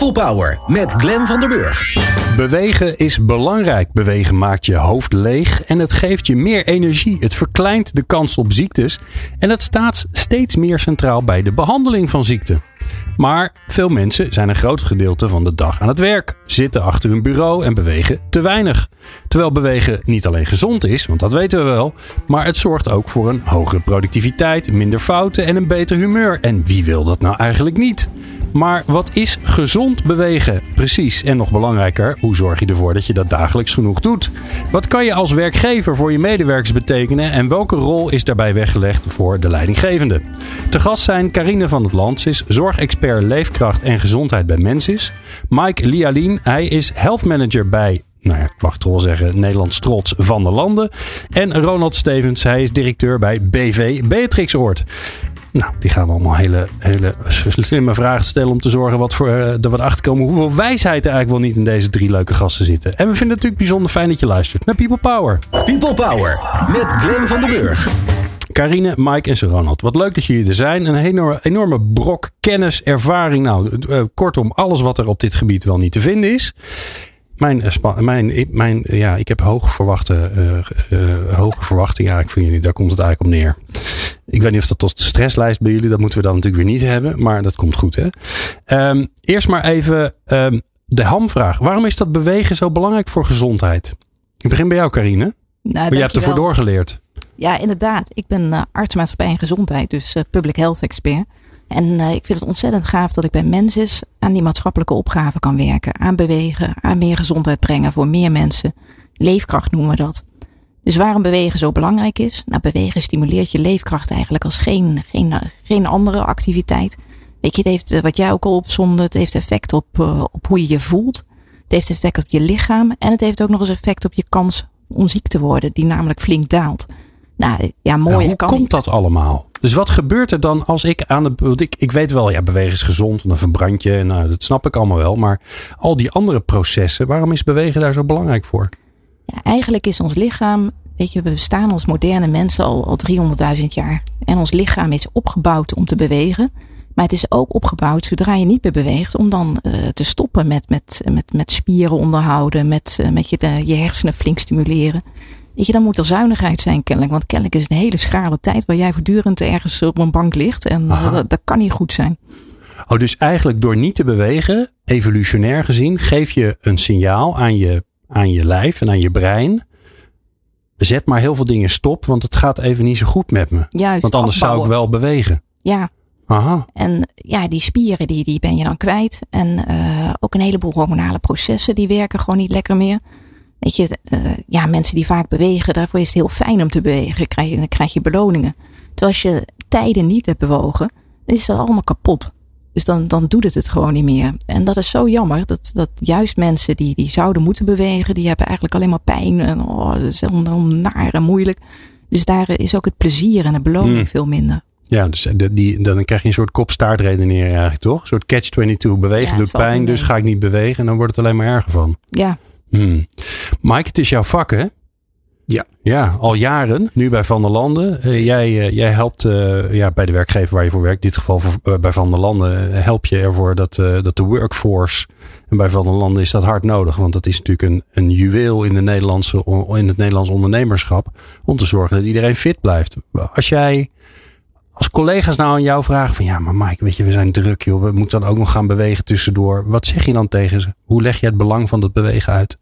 People Power met Glen van der Burg. Bewegen is belangrijk. Bewegen maakt je hoofd leeg en het geeft je meer energie. Het verkleint de kans op ziektes en het staat steeds meer centraal bij de behandeling van ziekten. Maar veel mensen zijn een groot gedeelte van de dag aan het werk, zitten achter hun bureau en bewegen te weinig. Terwijl bewegen niet alleen gezond is, want dat weten we wel, maar het zorgt ook voor een hogere productiviteit, minder fouten en een beter humeur. En wie wil dat nou eigenlijk niet? Maar wat is gezond bewegen precies? En nog belangrijker, hoe zorg je ervoor dat je dat dagelijks genoeg doet? Wat kan je als werkgever voor je medewerkers betekenen en welke rol is daarbij weggelegd voor de leidinggevende? Te gast zijn Carine van het Land, is zorgexpert leefkracht en gezondheid bij Mensis. Mike Lialien, hij is health manager bij nou ja, ik mag het wel zeggen, Nederlands trots van de landen. En Ronald Stevens, hij is directeur bij BV Beatrixoord. Nou, die gaan we allemaal hele, hele slimme vragen stellen om te zorgen wat voor, uh, er wat achterkomen. Hoeveel wijsheid er eigenlijk wel niet in deze drie leuke gasten zitten. En we vinden het natuurlijk bijzonder fijn dat je luistert naar People Power. People Power met Glenn van den Burg. Karine, Mike en Ronald. Wat leuk dat jullie er zijn. Een enorme, enorme brok kennis, ervaring. Nou, uh, kortom, alles wat er op dit gebied wel niet te vinden is. Mijn, mijn, mijn, ja, ik heb hoge, verwachte, uh, uh, hoge verwachtingen eigenlijk van jullie. Daar komt het eigenlijk op neer. Ik weet niet of dat tot de stresslijst bij jullie, dat moeten we dan natuurlijk weer niet hebben. Maar dat komt goed hè. Um, eerst maar even um, de hamvraag. Waarom is dat bewegen zo belangrijk voor gezondheid? Ik begin bij jou Carine. Nou, je hebt ervoor doorgeleerd. Ja, inderdaad. Ik ben uh, artsmaatschappij en gezondheid, dus uh, public health expert. En uh, ik vind het ontzettend gaaf dat ik bij Mensis aan die maatschappelijke opgave kan werken. Aan bewegen, aan meer gezondheid brengen voor meer mensen. Leefkracht noemen we dat. Dus waarom bewegen zo belangrijk is? Nou, bewegen stimuleert je leefkracht eigenlijk als geen, geen, geen andere activiteit. Weet je, het heeft, wat jij ook al opzonde, het heeft effect op, op hoe je je voelt. Het heeft effect op je lichaam. En het heeft ook nog eens effect op je kans om ziek te worden, die namelijk flink daalt. Nou ja, mooi. Nou, hoe kan komt niet. dat allemaal? Dus wat gebeurt er dan als ik aan de. Ik, ik weet wel, ja, bewegen is gezond, dan verbrand je. Nou, dat snap ik allemaal wel. Maar al die andere processen, waarom is bewegen daar zo belangrijk voor? Ja, eigenlijk is ons lichaam. Weet je, we bestaan als moderne mensen al, al 300.000 jaar. En ons lichaam is opgebouwd om te bewegen. Maar het is ook opgebouwd zodra je niet meer beweegt, om dan uh, te stoppen met, met, met, met spieren onderhouden, met, uh, met je, de, je hersenen flink stimuleren. Weet je, dan moet er zuinigheid zijn kennelijk. Want kennelijk is het een hele schrale tijd waar jij voortdurend ergens op een bank ligt. En uh, dat, dat, kan niet goed zijn. Oh, dus eigenlijk door niet te bewegen, evolutionair gezien, geef je een signaal aan je, aan je lijf en aan je brein. Zet maar heel veel dingen stop, want het gaat even niet zo goed met me. Juist, want anders afbouwen. zou ik wel bewegen. Ja. Aha. En ja, die spieren die, die ben je dan kwijt. En uh, ook een heleboel hormonale processen die werken gewoon niet lekker meer. Weet je, uh, ja, mensen die vaak bewegen, daarvoor is het heel fijn om te bewegen. Dan krijg je, dan krijg je beloningen. Terwijl als je tijden niet hebt bewogen, dan is dat allemaal kapot. Dus dan, dan doet het het gewoon niet meer. En dat is zo jammer. Dat, dat juist mensen die, die zouden moeten bewegen, die hebben eigenlijk alleen maar pijn. En oh, dat is helemaal naar en moeilijk. Dus daar is ook het plezier en de beloning mm. veel minder. Ja, dus de, die, dan krijg je een soort kopstaartredenering eigenlijk, toch? Een soort catch-22. Bewegen ja, doet pijn, dus ga ik niet bewegen. En dan wordt het alleen maar erger van. Ja. Hmm. Mike, het is jouw vak, hè? Ja. Ja, al jaren. Nu bij Van der Landen. Uh, jij, uh, jij helpt uh, ja, bij de werkgever waar je voor werkt. In dit geval voor, bij Van der Landen help je ervoor dat, dat de workforce. En bij Van der Landen is dat hard nodig. Want dat is natuurlijk een, een juweel in, de Nederlandse, in het Nederlands ondernemerschap. Om te zorgen dat iedereen fit blijft. Als jij als collega's nou aan jou vragen van ja, maar Mike, weet je, we zijn druk joh. We moeten dan ook nog gaan bewegen tussendoor. Wat zeg je dan tegen ze? Hoe leg je het belang van dat bewegen uit?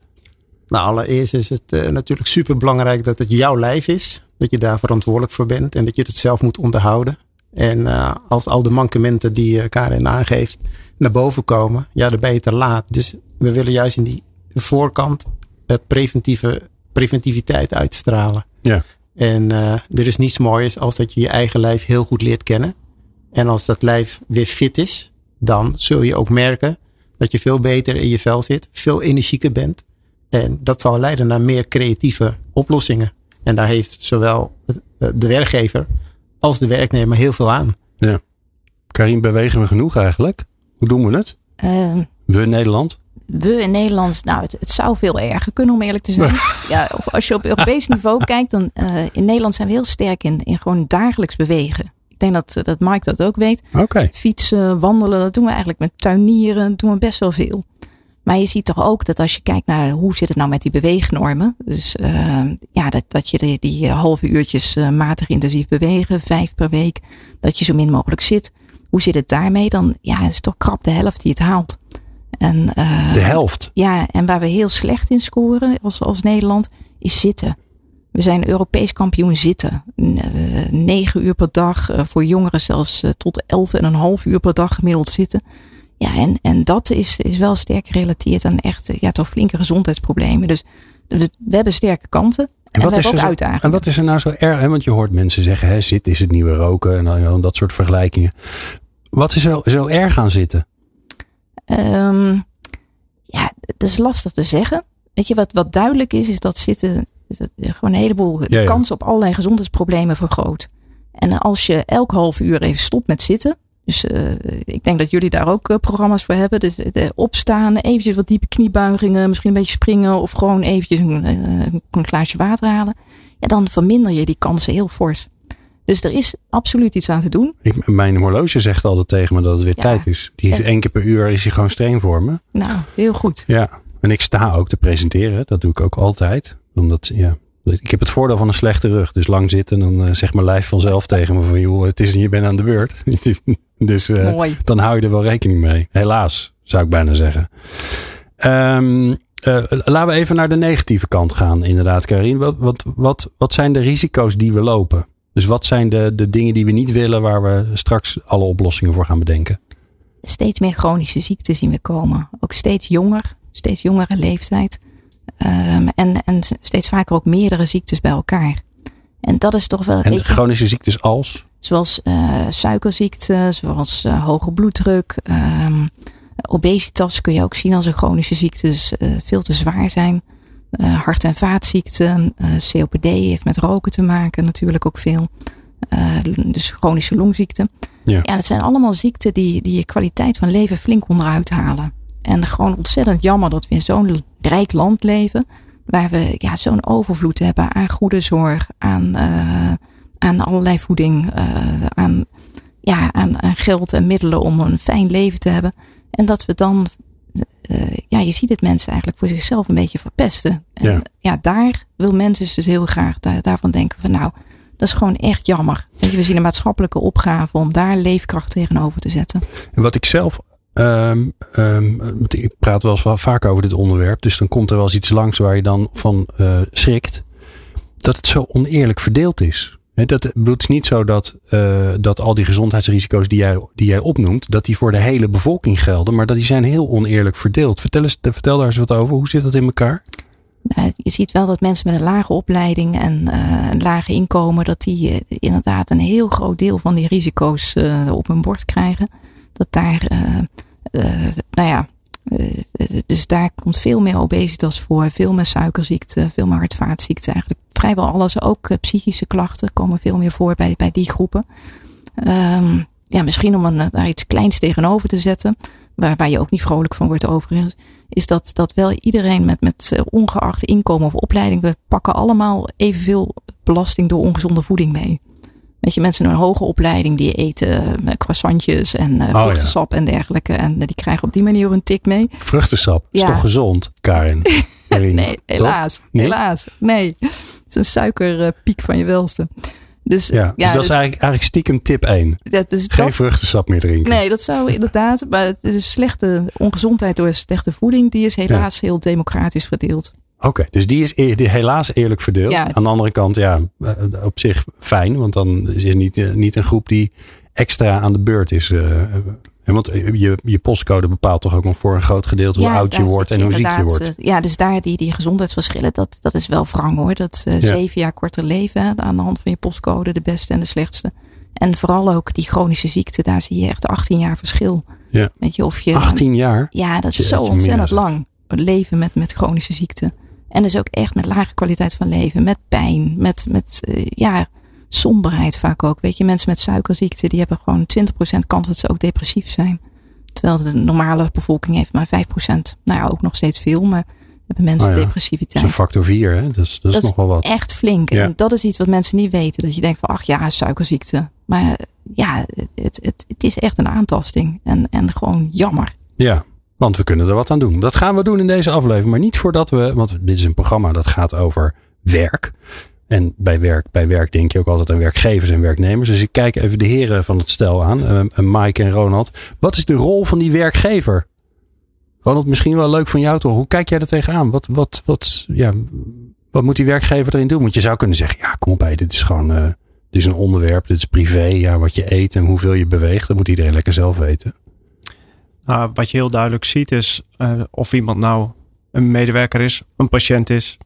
Nou, allereerst is het uh, natuurlijk super belangrijk dat het jouw lijf is. Dat je daar verantwoordelijk voor bent en dat je het zelf moet onderhouden. En uh, als al de mankementen die uh, Karin aangeeft naar boven komen, ja, dan ben je te laat. Dus we willen juist in die voorkant preventieve, preventiviteit uitstralen. Ja. En er is niets moois als dat je je eigen lijf heel goed leert kennen. En als dat lijf weer fit is, dan zul je ook merken dat je veel beter in je vel zit, veel energieker bent. En dat zal leiden naar meer creatieve oplossingen. En daar heeft zowel de werkgever als de werknemer heel veel aan. Ja. Karin, bewegen we genoeg eigenlijk? Hoe doen we het? Uh, we in Nederland? We in Nederland, nou, het, het, zou veel erger kunnen om eerlijk te zijn. ja, als je op Europees niveau kijkt, dan uh, in Nederland zijn we heel sterk in, in gewoon dagelijks bewegen. Ik denk dat, dat Mike dat ook weet. Okay. Fietsen, wandelen, dat doen we eigenlijk met tuinieren, dat doen we best wel veel. Maar je ziet toch ook dat als je kijkt naar hoe zit het nou met die beweegnormen. Dus uh, ja, dat, dat je die, die halve uurtjes uh, matig intensief bewegen, vijf per week. Dat je zo min mogelijk zit. Hoe zit het daarmee? Dan ja, is het toch krap de helft die het haalt. En, uh, de helft? Ja, en waar we heel slecht in scoren als, als Nederland is zitten. We zijn Europees kampioen zitten. Negen uur per dag, voor jongeren zelfs tot elf en een half uur per dag gemiddeld zitten. Ja, en, en dat is, is wel sterk gerelateerd aan echt ja, toch flinke gezondheidsproblemen. Dus we, we hebben sterke kanten. En, wat, is er zo, en wat is er nou zo erg? Want je hoort mensen zeggen, hè, zit is het nieuwe roken en dan dat soort vergelijkingen. Wat is er zo erg aan zitten? Um, ja, het is lastig te zeggen. Weet je, wat, wat duidelijk is, is dat zitten dat gewoon een heleboel ja, ja. kans op allerlei gezondheidsproblemen vergroot. En als je elk half uur even stopt met zitten. Dus uh, ik denk dat jullie daar ook uh, programma's voor hebben. Dus uh, opstaan, eventjes wat diepe kniebuigingen, misschien een beetje springen of gewoon eventjes een, een glaasje water halen. Ja, dan verminder je die kansen heel fors. Dus er is absoluut iets aan te doen. Ik, mijn horloge zegt altijd tegen me dat het weer ja. tijd is. Die is één keer per uur is hij gewoon streng voor me. Nou, heel goed. Ja, en ik sta ook te presenteren. Dat doe ik ook altijd. Omdat, ja, ik heb het voordeel van een slechte rug. Dus lang zitten, dan zegt mijn lijf vanzelf tegen me van... joh, het is, je bent aan de beurt. dus uh, Mooi. dan hou je er wel rekening mee. Helaas, zou ik bijna zeggen. Um, uh, laten we even naar de negatieve kant gaan, inderdaad, Karin. Wat, wat, wat, wat zijn de risico's die we lopen? Dus wat zijn de, de dingen die we niet willen, waar we straks alle oplossingen voor gaan bedenken? Steeds meer chronische ziekten zien we komen. Ook steeds jonger, steeds jongere leeftijd. Um, en, en steeds vaker ook meerdere ziektes bij elkaar. En dat is toch wel. En chronische ziektes als? Zoals uh, suikerziekte, zoals uh, hoge bloeddruk. Um, obesitas kun je ook zien als een chronische ziekte, dus uh, veel te zwaar zijn. Hart- en vaatziekten, COPD heeft met roken te maken natuurlijk ook veel. dus chronische longziekten. Ja. ja, dat zijn allemaal ziekten die, die je kwaliteit van leven flink onderuit halen. En gewoon ontzettend jammer dat we in zo'n rijk land leven. Waar we ja, zo'n overvloed hebben aan goede zorg, aan, uh, aan allerlei voeding, uh, aan, ja, aan, aan geld en middelen om een fijn leven te hebben. En dat we dan, uh, ja, je ziet het mensen eigenlijk voor zichzelf een beetje verpesten. En Ja. ja, daar wil mensen dus heel graag daar, daarvan denken van nou, dat is gewoon echt jammer. Weet je, we zien een maatschappelijke opgave om daar leefkracht tegenover te zetten. En wat ik zelf. Um, um, ik praat wel eens vaak over dit onderwerp. Dus dan komt er wel eens iets langs waar je dan van uh, schrikt. Dat het zo oneerlijk verdeeld is. Dat, het is niet zo dat, uh, dat al die gezondheidsrisico's die jij, die jij opnoemt, dat die voor de hele bevolking gelden. Maar dat die zijn heel oneerlijk verdeeld. Vertel, eens, vertel daar eens wat over. Hoe zit dat in elkaar? Nou, je ziet wel dat mensen met een lage opleiding en uh, een lage inkomen, dat die uh, inderdaad een heel groot deel van die risico's op hun bord krijgen. Dat daar, nou ja, dus daar komt veel meer obesitas voor, veel meer suikerziekte, veel meer hart-vaatziekten. Eigenlijk vrijwel alles, ook psychische klachten komen veel meer voor bij, bij die groepen. Um, ja, misschien om een, daar iets kleins tegenover te zetten, waar, waar je ook niet vrolijk van wordt overigens, is dat, dat wel iedereen met, met ongeacht inkomen of opleiding, we pakken allemaal evenveel belasting door ongezonde voeding mee. Weet je, mensen met een hoge opleiding die eten croissantjes en uh, Oh, vruchtensap en dergelijke. En die krijgen op die manier een tik mee. Vruchtensap, is Ja. toch gezond, Karin? Nee, helaas. Niet? Helaas. Nee. Het is een suikerpiek van je welste. Dus Ja, dus dat is eigenlijk, eigenlijk stiekem tip 1. dat is Geen dat, vruchtensap meer drinken. Nee, dat zou inderdaad. Maar het is slechte ongezondheid door slechte voeding. Die is helaas heel democratisch verdeeld. Oké, dus die is eer- die helaas eerlijk verdeeld. Ja. Aan de andere kant, ja, eh, op zich fijn. Want dan is er niet, eh, niet een groep die extra aan de beurt is. eh, eh, want je, je postcode bepaalt toch ook nog voor een groot gedeelte hoe oud je wordt en hoe ziek je wordt. eh, Ja, dus daar die, die gezondheidsverschillen, dat, dat is wel wrang hoor. Dat eh, Ja. zeven jaar korter leven hè, aan de hand van je postcode, de beste en de slechtste. En vooral ook die chronische ziekte, daar zie je echt 18 jaar verschil. Ja. Weet je, of je, 18 jaar? Ja, dat is zo ontzettend lang. Leven met, met chronische ziekte. En dus ook echt met lage kwaliteit van leven. Met pijn. Met, met eh, ja, somberheid vaak ook. Weet je, mensen met suikerziekte, die hebben gewoon 20% kans dat ze ook depressief zijn. Terwijl de normale bevolking heeft maar 5%. Nou ja, ook nog steeds veel, maar hebben mensen Nou ja, depressiviteit. Dat is een factor 4, hè? Dat is, dat is nog wel wat. echt flink. Ja. En dat is iets wat mensen niet weten. Dat je denkt van, ach ja, suikerziekte. Maar ja, het, het, het is echt een aantasting. En, en gewoon jammer. Ja, want we kunnen er wat aan doen. Dat gaan we doen in deze aflevering. Maar niet voordat we, want dit is een programma dat gaat over werk. En bij werk, bij werk denk je ook altijd aan werkgevers en werknemers. Dus ik kijk even de heren van het stel aan, eh, Mike en Ronald. Wat is de rol van die werkgever? Ronald, misschien wel leuk van jou toch? Hoe kijk jij er tegenaan? Wat, wat, wat, ja, wat moet die werkgever erin doen? Want je zou kunnen zeggen, ja, kom op bij, dit is gewoon, eh, dit is een onderwerp, dit is privé. Ja, wat je eet en hoeveel je beweegt, dat moet iedereen lekker zelf weten. Nou, wat je heel duidelijk ziet is eh, of iemand nou een medewerker is, een patiënt is,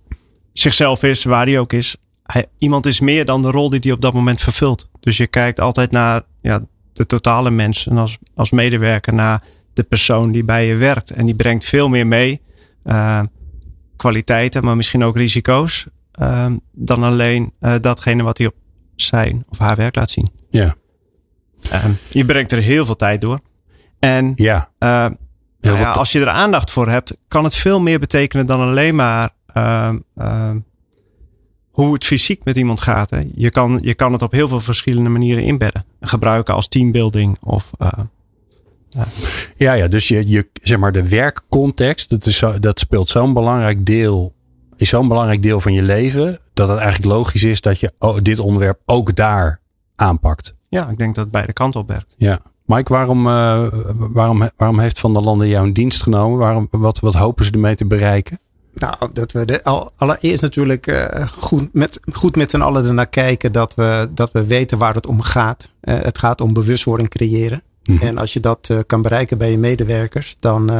zichzelf is, waar hij ook is. Hij, iemand is meer dan de rol die hij op dat moment vervult. Dus je kijkt altijd naar ja, de totale mens en als, als medewerker naar de persoon die bij je werkt. En die brengt veel meer mee. eh, kwaliteiten, maar misschien ook risico's. eh, dan alleen eh, datgene wat hij op zijn of haar werk laat zien. Ja, Eh, je brengt er heel veel tijd door. En ja. nou ja, als je er aandacht voor hebt, kan het veel meer betekenen dan alleen maar ehm, ehm, hoe het fysiek met iemand gaat. Hè. Je, kan, je kan het op heel veel verschillende manieren inbedden. Gebruiken als teambuilding of eh, Ja, ja, dus je, je, zeg maar de werkcontext, dat, is dat speelt zo'n belangrijk deel, is zo'n belangrijk deel van je leven, dat het eigenlijk logisch is dat je dit onderwerp ook daar aanpakt. ja, ik denk dat het beide kanten op werkt. Ja. Mike, waarom, eh, waarom, waarom heeft Van der Landen jou in dienst genomen? Waarom, wat, wat hopen ze ermee te bereiken? Nou, dat we de, al, allereerst natuurlijk eh, goed met, goed met z'n allen ernaar kijken dat we, dat we weten waar het om gaat. Eh, het gaat om bewustwording creëren. Mhm. En als je dat eh, kan bereiken bij je medewerkers, dan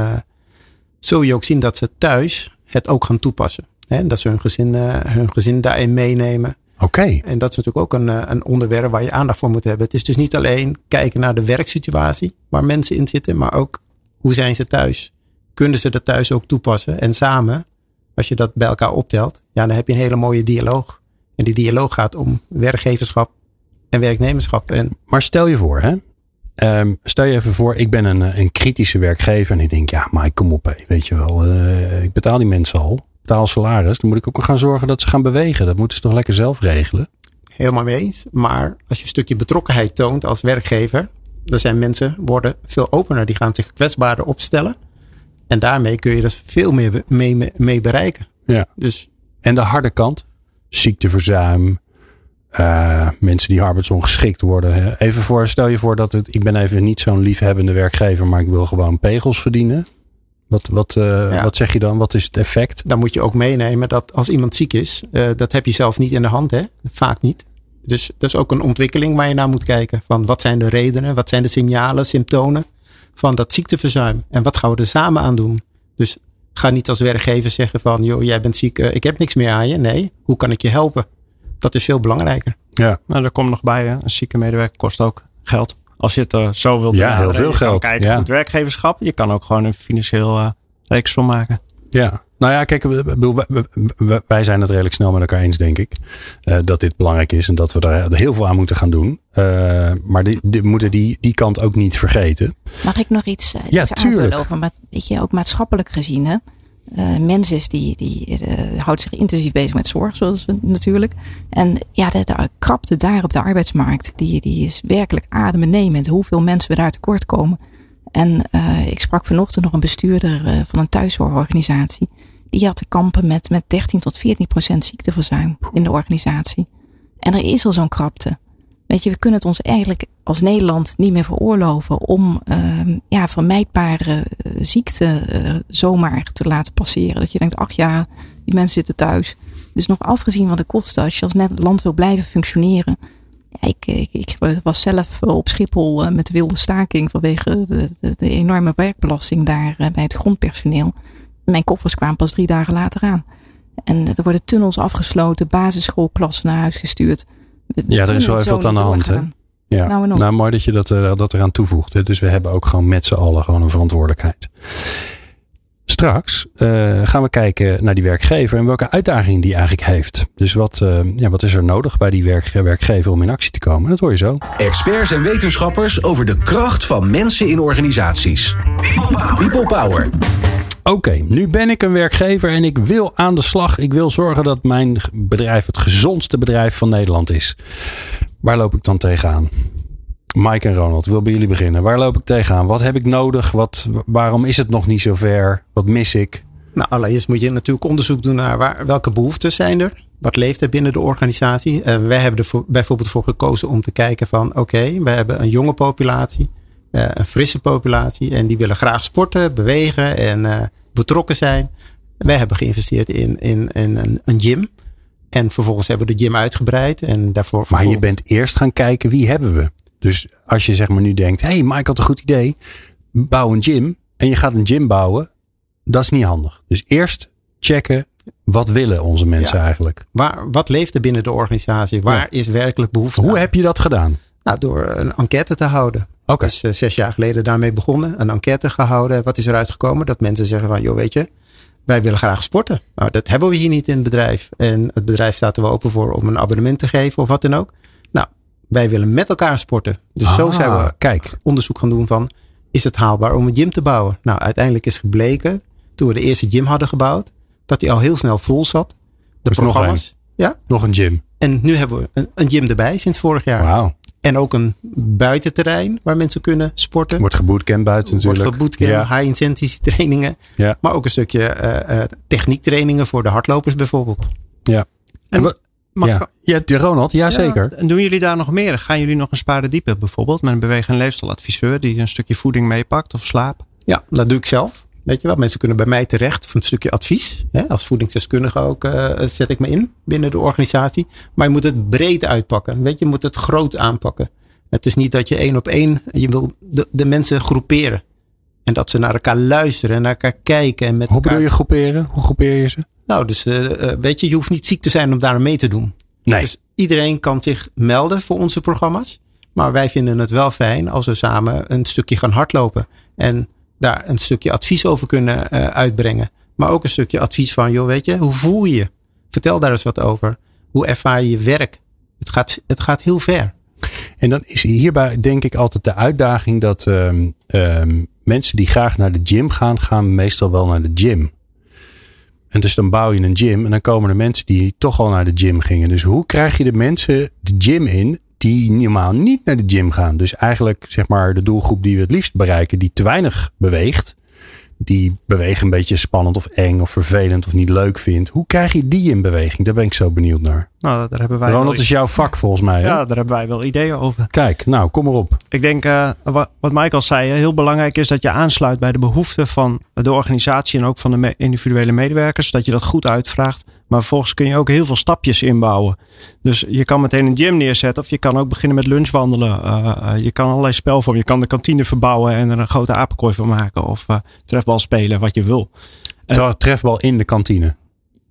zul je ook zien dat ze thuis het ook gaan toepassen. Hè? Dat ze hun gezin, hun gezin daarin meenemen. Oké. En dat is natuurlijk ook een, een onderwerp waar je aandacht voor moet hebben. Het is dus niet alleen kijken naar de werksituatie waar mensen in zitten, maar ook hoe zijn ze thuis? Kunnen ze dat thuis ook toepassen? En samen, als je dat bij elkaar optelt, ja, dan heb je een hele mooie dialoog. En die dialoog gaat om werkgeverschap en werknemerschap. En Maar stel je voor, hè? Ehm, stel je even voor, ik ben een, eh, een kritische werkgever en ik denk, ja, maar kom op, hé, weet je wel, eh, ik betaal die mensen al, ik betaal salaris, dan moet ik ook gaan zorgen dat ze gaan bewegen. Dat moeten ze toch lekker zelf regelen? helemaal mee eens. Maar als je een stukje betrokkenheid toont als werkgever, dan zijn mensen worden veel opener. Die gaan zich kwetsbaarder opstellen. En daarmee kun je dus veel meer mee, bereiken. Ja. Dus En de harde kant, ziekteverzuim, eh, mensen die arbeidsongeschikt worden. Hè. Even voor, stel je voor dat het, ik ben even niet zo'n liefhebbende werkgever, maar ik wil gewoon pegels verdienen. Wat, wat, eh, Ja. wat zeg je dan? Wat is het effect? dan moet je ook meenemen dat als iemand ziek is, eh, dat heb je zelf niet in de hand, hè? Vaak niet. Dus dat is ook een ontwikkeling waar je naar moet kijken. Van wat zijn de redenen, wat zijn de signalen, symptomen van dat ziekteverzuim? En wat gaan we er samen aan doen? Dus ga niet als werkgever zeggen van, joh, jij bent ziek, eh, ik heb niks meer aan je. Nee, hoe kan ik je helpen? Dat is veel belangrijker. Ja, Nou, daar komt nog bij, hè. een zieke medewerker kost ook geld. Als je het eh, zo wilt Ja, benaderen. heel veel Je kan geld, kijken ja. voor het werkgeverschap. Je kan ook gewoon een financieel eh reeks van maken. Ja, nou ja, kijk, wij zijn het redelijk snel met elkaar eens, denk ik. eh, dat dit belangrijk is en dat we er heel veel aan moeten gaan doen. Eh, maar die, moeten die, die kant ook niet vergeten. Mag ik nog iets, eh, Ja, iets tuurlijk. aanvullen over, weet je, ook maatschappelijk gezien? Hè? Mensen is die, die houdt zich intensief bezig met zorg, zoals we natuurlijk. En ja, de, de krapte daar op de arbeidsmarkt, die, die is werkelijk adembenemend. Hoeveel mensen we daar tekort komen. En ik sprak vanochtend nog een bestuurder van een thuiszorgorganisatie. Die had te kampen met, met 13 tot 14 procent ziekteverzuim in de organisatie. En er is al zo'n krapte. Weet je, we kunnen het ons eigenlijk als Nederland niet meer veroorloven om ehm, ja, vermijdbare eh, ziekten eh, zomaar te laten passeren. Dat je denkt, ach ja, die mensen zitten thuis. Dus nog afgezien van de kosten, als je als land wil blijven functioneren. Ik, ik, was zelf op Schiphol eh, met de wilde staking vanwege de, enorme werkbelasting daar bij het grondpersoneel. Mijn koffers kwamen pas drie dagen later aan. En er worden tunnels afgesloten, basisschoolklassen naar huis gestuurd. We- Ja, er is wel even wat aan de hand, hè? Ja. Nou. Nou, mooi dat je dat, eh, dat eraan toevoegt. Hè? Dus we hebben ook gewoon met z'n allen gewoon een verantwoordelijkheid. Straks uh, gaan we kijken naar die werkgever en welke uitdaging die eigenlijk heeft. Dus wat, uh, ja, wat is er nodig bij die werk, werkgever om in actie te komen? Dat hoor je zo. Experts en wetenschappers over de kracht van mensen in organisaties. People Power. People Power. Oké, nu ben ik een werkgever en ik wil aan de slag. Ik wil zorgen dat mijn bedrijf het gezondste bedrijf van Nederland is. Waar loop ik dan tegenaan? Mike en Ronald, wil bij jullie beginnen. Waar loop ik tegenaan? Wat heb ik nodig? Wat, waarom is het nog niet zo ver? Wat mis ik? Nou, allereerst moet je natuurlijk onderzoek doen naar waar, welke behoeften zijn er. Wat leeft er binnen de organisatie? Uh, wij hebben er voor, bijvoorbeeld voor gekozen om te kijken van oké, okay, we hebben een jonge populatie, een frisse populatie en die willen graag sporten, bewegen en uh, betrokken zijn. Wij hebben geïnvesteerd in, in, in een, een gym. En vervolgens hebben we de gym uitgebreid. En daarvoor maar je bent eerst gaan kijken wie hebben we. Dus als je zeg maar nu denkt, hey Mike had een goed idee. Bouw een gym. En je gaat een gym bouwen. Dat is niet handig. Dus eerst checken, wat willen onze mensen eigenlijk? Waar, wat leeft er binnen de organisatie? Waar is werkelijk behoefte Hoe heb je dat gedaan? Nou, door een enquête te houden. Okay. Dus uh, zes jaar geleden daarmee begonnen. Een enquête gehouden. Wat is eruit gekomen? Dat mensen zeggen van, joh weet je, wij willen graag sporten. Nou, dat hebben we hier niet in het bedrijf. En het bedrijf staat er wel open voor om een abonnement te geven of wat dan ook. Nou, wij willen met elkaar sporten. Dus ah, zo zijn we kijk. onderzoek gaan doen van, is het haalbaar om een gym te bouwen? Nou, uiteindelijk is gebleken, toen we de eerste gym hadden gebouwd, dat die al heel snel vol zat. De dus programma's. Nog een, ja. nog een gym. En nu hebben we een, een gym erbij sinds vorig jaar. Wauw. En ook een buitenterrein waar mensen kunnen sporten. Wordt gebootcamp buiten natuurlijk. Wordt gebootcamp, ja. high intensity trainingen. Ja. Maar ook een stukje uh, uh, techniektrainingen voor de hardlopers bijvoorbeeld. Ja. En, en ja. ja, Ronald, ja, zeker. En doen jullie daar nog meer? Gaan jullie nog een sparen diepe bijvoorbeeld met een beweeg- en leefstaladviseur die een stukje voeding meepakt of slaap? Ja, dat doe ik zelf. Weet je wel, mensen kunnen bij mij terecht voor een stukje advies. Hè? Als voedingsdeskundige ook uh, zet ik me in binnen de organisatie. Maar je moet het breed uitpakken. Weet je, je moet het groot aanpakken. Het is niet dat je één op één, je wil de, de mensen groeperen. En dat ze naar elkaar luisteren en naar elkaar kijken. En met Hoe elkaar... bedoel je groeperen? Hoe groepeer je ze? Nou, dus uh, weet je, je hoeft niet ziek te zijn om daar mee te doen. Nee. Dus iedereen kan zich melden voor onze programma's. Maar wij vinden het wel fijn als we samen een stukje gaan hardlopen. En daar een stukje advies over kunnen uh, uitbrengen. Maar ook een stukje advies van, joh, weet je, hoe voel je je? Vertel daar eens wat over. Hoe ervaar je je werk? Het gaat, het gaat heel ver. En dan is hierbij denk ik altijd de uitdaging dat um, um, mensen die graag naar de gym gaan, gaan meestal wel naar de gym. En dus dan bouw je een gym en dan komen er mensen die toch al naar de gym gingen. Dus hoe krijg je de mensen de gym in die normaal niet naar de gym gaan? Dus eigenlijk zeg maar de doelgroep die we het liefst bereiken, die te weinig beweegt. Die bewegen een beetje spannend of eng of vervelend of niet leuk vindt. Hoe krijg je die in beweging? Daar ben ik zo benieuwd naar. Nou, daar hebben wij Ronald wel... is jouw vak volgens mij. Hè? Ja, daar hebben wij wel ideeën over. Kijk, nou, kom erop. Ik denk, uh, wat, wat Michael zei, heel belangrijk is dat je aansluit bij de behoeften van de organisatie en ook van de individuele medewerkers. Dat je dat goed uitvraagt. Maar vervolgens kun je ook heel veel stapjes inbouwen. Dus je kan meteen een gym neerzetten. Of je kan ook beginnen met lunchwandelen. Uh, uh, je kan allerlei spelvormen. Je kan de kantine verbouwen en er een grote apenkooi van maken. Of uh, trefbal spelen, wat je wil. En, trefbal in de kantine.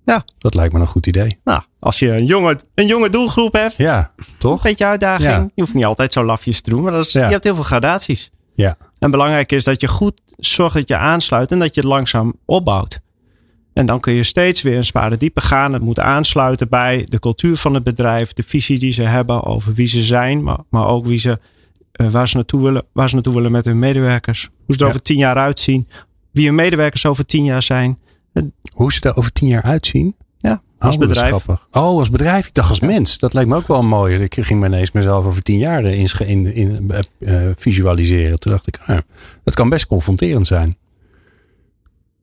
Ja. Dat lijkt me een goed idee. Nou, als je een jonge, een jonge doelgroep hebt. Ja, toch? Een beetje uitdaging. Ja. Je hoeft niet altijd zo lafjes te doen. Maar dat is, ja. je hebt heel veel gradaties. Ja. En belangrijk is dat je goed zorgt dat je aansluit. En dat je het langzaam opbouwt. En dan kun je steeds weer een spade dieper gaan. Het moet aansluiten bij de cultuur van het bedrijf, de visie die ze hebben over wie ze zijn, maar, maar ook wie ze, uh, waar, ze naartoe willen, waar ze naartoe willen met hun medewerkers. Hoe ze er ja. over tien jaar uitzien. Wie hun medewerkers over tien jaar zijn. Hoe ze er over tien jaar uitzien? Ja, als oh, bedrijf. Oh, als bedrijf. Ik dacht als ja. mens. Dat lijkt me ook wel mooi. Ik ging me ineens mezelf over tien jaar in, in, in uh, visualiseren. Toen dacht ik, ah, dat kan best confronterend zijn.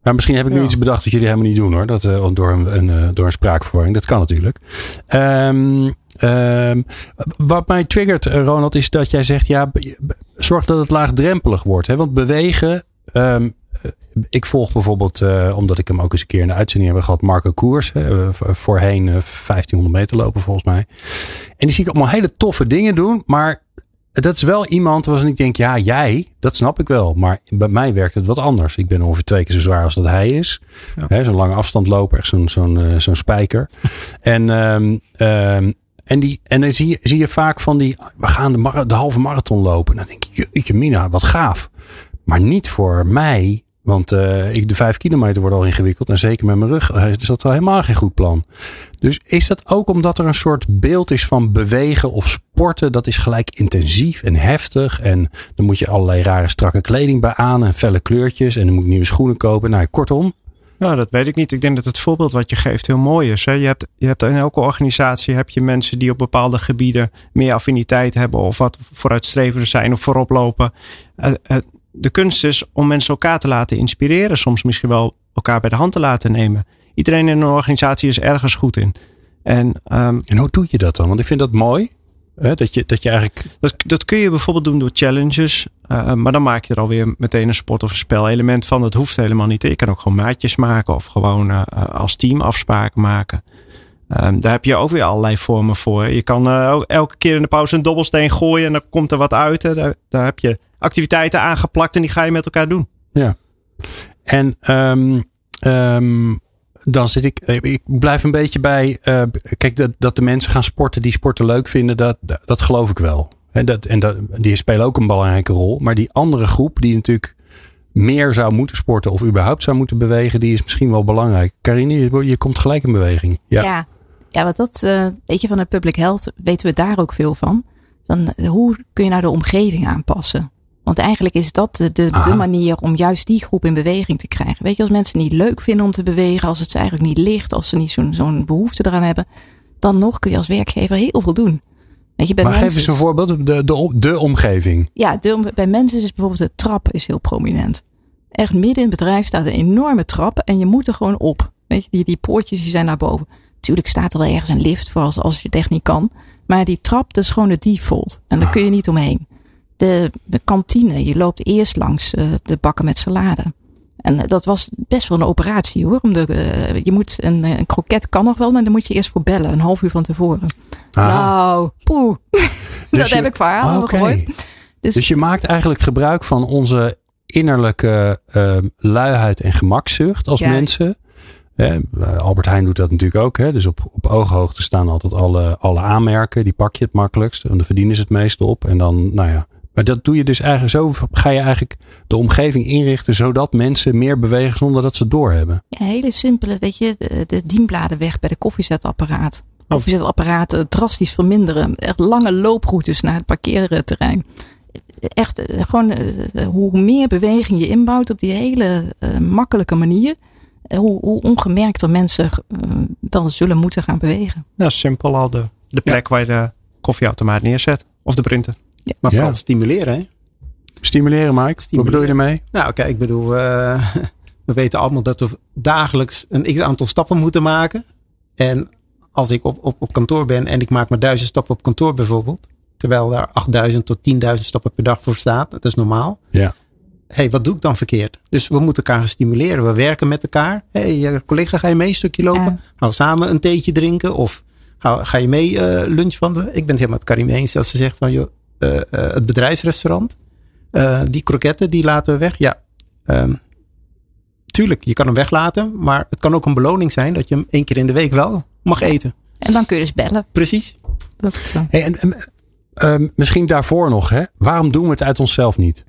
Maar misschien heb ik nu ja. iets bedacht dat jullie helemaal niet doen hoor. Dat, uh, door, een, een, door een spraakverwarring. Dat kan natuurlijk. Um, um, wat mij triggert, Ronald, is dat jij zegt: ja, zorg dat het laagdrempelig wordt. Hè? Want bewegen. Um, ik volg bijvoorbeeld, uh, omdat ik hem ook eens een keer in de uitzending heb gehad, Marco Koers. Voorheen 1500 meter lopen volgens mij. En die zie ik allemaal hele toffe dingen doen. Maar dat is wel iemand waarvan ik denk, ja, jij, dat snap ik wel. Maar bij mij werkt het wat anders. Ik ben ongeveer twee keer zo zwaar als dat hij is. Ja. Zo'n lange afstandloper, echt zo'n zo'n uh, zo'n spijker. en, um, um, en, die, en dan zie je, zie je vaak van die, we gaan de, de halve marathon lopen. En dan denk je, jeetje mina, wat gaaf. Maar niet voor mij Want uh, ik, de vijf kilometer wordt al ingewikkeld. En zeker met mijn rug is dat wel helemaal geen goed plan. Dus is dat ook omdat er een soort beeld is van bewegen of sporten? Dat is gelijk intensief en heftig. En dan moet je allerlei rare strakke kleding bij aan. En felle kleurtjes. En dan moet ik nieuwe schoenen kopen. Nou, kortom. Nou, dat weet ik niet. Ik denk dat het voorbeeld wat je geeft heel mooi is. Hè? Je, hebt, je hebt in elke organisatie heb je mensen die op bepaalde gebieden meer affiniteit hebben. Of wat vooruitstrevender zijn of voorop lopen. Uh, de kunst is om mensen elkaar te laten inspireren. Soms misschien wel elkaar bij de hand te laten nemen. Iedereen in een organisatie is ergens goed in. En, um, en hoe doe je dat dan? Want ik vind dat mooi. Hè? Dat, je, dat je eigenlijk. Dat, dat kun je bijvoorbeeld doen door challenges. Uh, maar dan maak je er alweer meteen een sport of een spelelement van. Dat hoeft helemaal niet. Je kan ook gewoon maatjes maken. Of gewoon uh, als team afspraken maken. Um, daar heb je ook weer allerlei vormen voor. Je kan uh, elke keer in de pauze een dobbelsteen gooien. En dan komt er wat uit. Daar, daar heb je activiteiten aangeplakt en die ga je met elkaar doen. Ja. En um, um, dan zit ik, ik blijf een beetje bij, uh, kijk, dat, dat de mensen gaan sporten die sporten leuk vinden, dat, dat geloof ik wel. En, dat, en dat, die spelen ook een belangrijke rol. Maar die andere groep die natuurlijk meer zou moeten sporten of überhaupt zou moeten bewegen, die is misschien wel belangrijk. Karine, je, je komt gelijk in beweging. Ja, ja, ja wat dat, uh, weet je, van het public health weten we daar ook veel van. Van hoe kun je nou de omgeving aanpassen? Want eigenlijk is dat de, de, de, manier om juist die groep in beweging te krijgen. Weet je, als mensen niet leuk vinden om te bewegen, als het ze eigenlijk niet ligt, als ze niet zo'n zo'n behoefte eraan hebben, dan nog kun je als werkgever heel veel doen. Weet je, bij maar geef eens een voorbeeld, de, de, de omgeving. Ja, de, bij mensen is bijvoorbeeld de trap is heel prominent. Echt midden in het bedrijf staat een enorme trap en je moet er gewoon op. Weet je, die, die poortjes die zijn naar boven. Tuurlijk staat er wel ergens een lift voor als, als je het echt niet kan. Maar die trap, dat is gewoon de default. En daar kun je niet omheen de, kantine. Je loopt eerst langs uh, de bakken met salade. En dat was best wel een operatie hoor. Om de, uh, je moet een, een kroket kan nog wel, maar dan moet je eerst voor bellen, een half uur van tevoren. Ah. Nou, poeh. Dus dat heb ik verhalen ah, okay. gehoord. Dus, dus, je maakt eigenlijk gebruik van onze innerlijke uh, luiheid en gemakzucht als Juist. mensen. Albert Heijn doet dat natuurlijk ook. Hè? Dus op, op ooghoogte staan altijd alle, alle aanmerken. Die pak je het makkelijkst. En dan verdienen ze het meest op. En dan, nou ja, maar dat doe je dus eigenlijk zo. Ga je eigenlijk de omgeving inrichten zodat mensen meer bewegen zonder dat ze het doorhebben. Ja, hele simpele, weet je, de, de dienbladen weg bij de koffiezetapparaat. Koffiezetapparaten drastisch verminderen. Echt lange looproutes naar het parkeerterrein. Echt eh, gewoon eh, hoe meer beweging je inbouwt op die hele uh, makkelijke manier. Hoe, hoe ongemerkter mensen wel zullen moeten gaan bewegen. Ja, simpel al de, de plek waar je de koffieautomaat neerzet. Of de printer. Ja. Maar vooral stimuleren, hè? Stimuleren, Mike. Stimuleren. Wat bedoel je ermee? Nou, kijk, ik bedoel, uh, we weten allemaal dat we dagelijks een x aantal stappen moeten maken. En als ik op, op, op kantoor ben en ik maak maar duizend stappen op kantoor bijvoorbeeld. Terwijl daar 8000 tot 10.000 stappen per dag voor staat. Dat is normaal. Ja. hey, wat doe ik dan verkeerd? Dus we moeten elkaar gaan stimuleren. We werken met elkaar. hey, eh, collega, ga je mee een stukje lopen? Ja. Gaan we samen een theetje drinken? Of ga, ga je mee uh, lunch wandelen? Ik ben het helemaal met Karim eens dat ze zegt van, joh, het bedrijfsrestaurant. Uh, die kroketten, die laten we weg. Ja, um, tuurlijk, je kan hem weglaten. Maar het kan ook een beloning zijn dat je hem één keer in de week wel mag eten. En dan kun je dus bellen. Precies. Dat, hey, en, en ehm, misschien daarvoor nog, hè? waarom doen we het uit onszelf niet?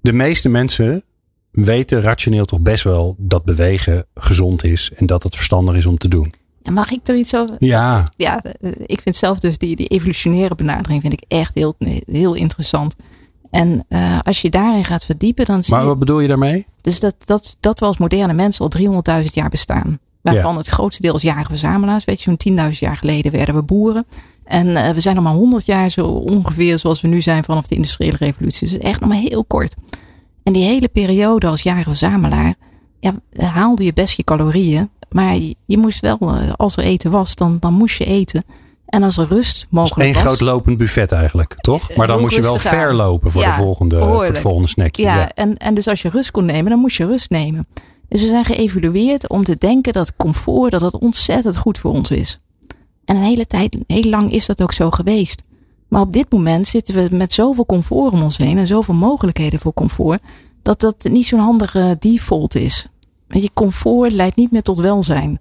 De meeste mensen weten rationeel toch best wel dat bewegen gezond is en dat het verstandig is om te doen. Mag ik er iets over? Ja. Ja, ik vind zelf dus die, die evolutionaire benadering vind ik echt heel, heel interessant. En uh, als je daarin gaat verdiepen, dan zie Maar wat bedoel je daarmee? Dus dat, dat, dat we als moderne mensen al 300.000 jaar bestaan. Waarvan ja. het grootste deel is jarige verzamelaars. Weet je, zo'n 10.000 jaar geleden werden we boeren. En uh, we zijn nog maar 100 jaar zo ongeveer zoals we nu zijn vanaf de industriële revolutie. Dus echt nog maar heel kort. En die hele periode als jarige verzamelaar, ja, haalde je best je calorieën. Maar je moest wel, eh, als er eten was, dan, dan moest je eten. En als er rust mogelijk Eén was. groot lopend buffet eigenlijk, toch? Maar dan moest je wel ver lopen voor, ja, de volgende, voor het volgende snackje. Ja, ja, En, en dus als je rust kon nemen, dan moest je rust nemen. Dus we zijn geëvalueerd om te denken dat comfort, dat het ontzettend goed voor ons is. En een hele tijd, heel lang is dat ook zo geweest. Maar op dit moment zitten we met zoveel comfort om ons heen en zoveel mogelijkheden voor comfort, dat dat niet zo'n handige default is. Weet je, comfort leidt niet meer tot welzijn.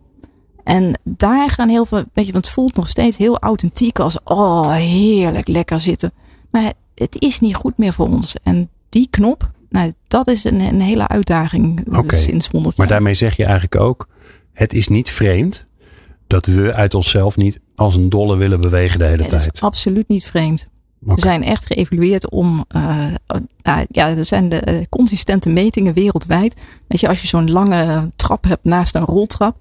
En daar gaan heel veel, weet je, want het voelt nog steeds heel authentiek als, oh heerlijk, lekker zitten. Maar het is niet goed meer voor ons. En die knop, nou, dat is een, een hele uitdaging sinds 100 Maar jaar. daarmee zeg je eigenlijk ook, het is niet vreemd dat we uit onszelf niet als een dolle willen bewegen de hele Het is tijd. absoluut niet vreemd. We zijn echt geëvalueerd om, eh, nou, ja, er zijn de eh, consistente metingen wereldwijd. Weet je, als je zo'n lange trap hebt naast een roltrap,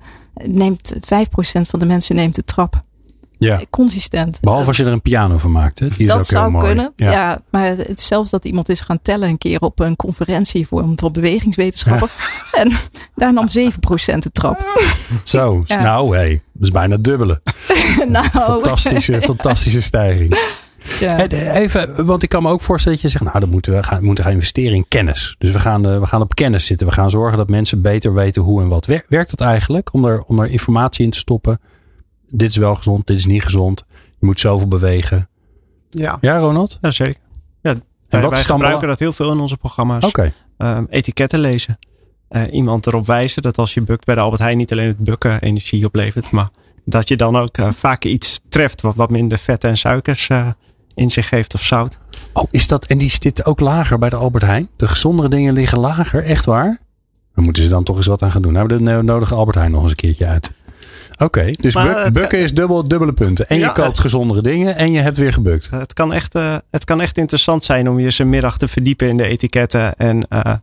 neemt 5% van de mensen neemt de trap. Ja. Consistent. Behalve als je er een piano van maakt. Hè? Die is dat ook zou mooi. kunnen. Ja. Ja. maar het zelfs dat iemand is gaan tellen een keer op een conferentie voor, voor bewegingswetenschappen. En daar nam 7% de trap. Zo, Ja. nou hé, dat is bijna dubbele. nou, Fantastische, fantastische stijging. Ja. Even, want ik kan me ook voorstellen dat je zegt, nou, dan moeten we gaan, moeten gaan investeren in kennis. Dus we gaan, eh, we gaan op kennis zitten. We gaan zorgen dat mensen beter weten hoe en wat. Wer- Werkt het eigenlijk om er, om er informatie in te stoppen? Dit is wel gezond, dit is niet gezond. Je moet zoveel bewegen. Ja, Ja, Ronald? Ja, zeker. Ja, En wij, wat gebruiken dat heel veel in onze programma's. Oké. Ehm, etiketten lezen. Eh, iemand erop wijzen dat als je bukt bij de Albert Heijn niet alleen het bukken energie oplevert, maar dat je dan ook eh, vaak iets treft wat wat minder vet en suikers eh, in zich heeft of zout. Oh, is dat, en die zitten ook lager bij de Albert Heijn? De gezondere dingen liggen lager, echt waar? Dan moeten ze dan toch eens wat aan gaan doen. Nou, we nodigen Albert Heijn nog eens een keertje uit. Oké, dus Maar buk- het- bukken is dubbel, dubbele punten. En je koopt het- gezondere dingen en je hebt weer gebukt. Het kan, echt, eh, het kan echt interessant zijn om je eens een middag te verdiepen in de etiketten en eh,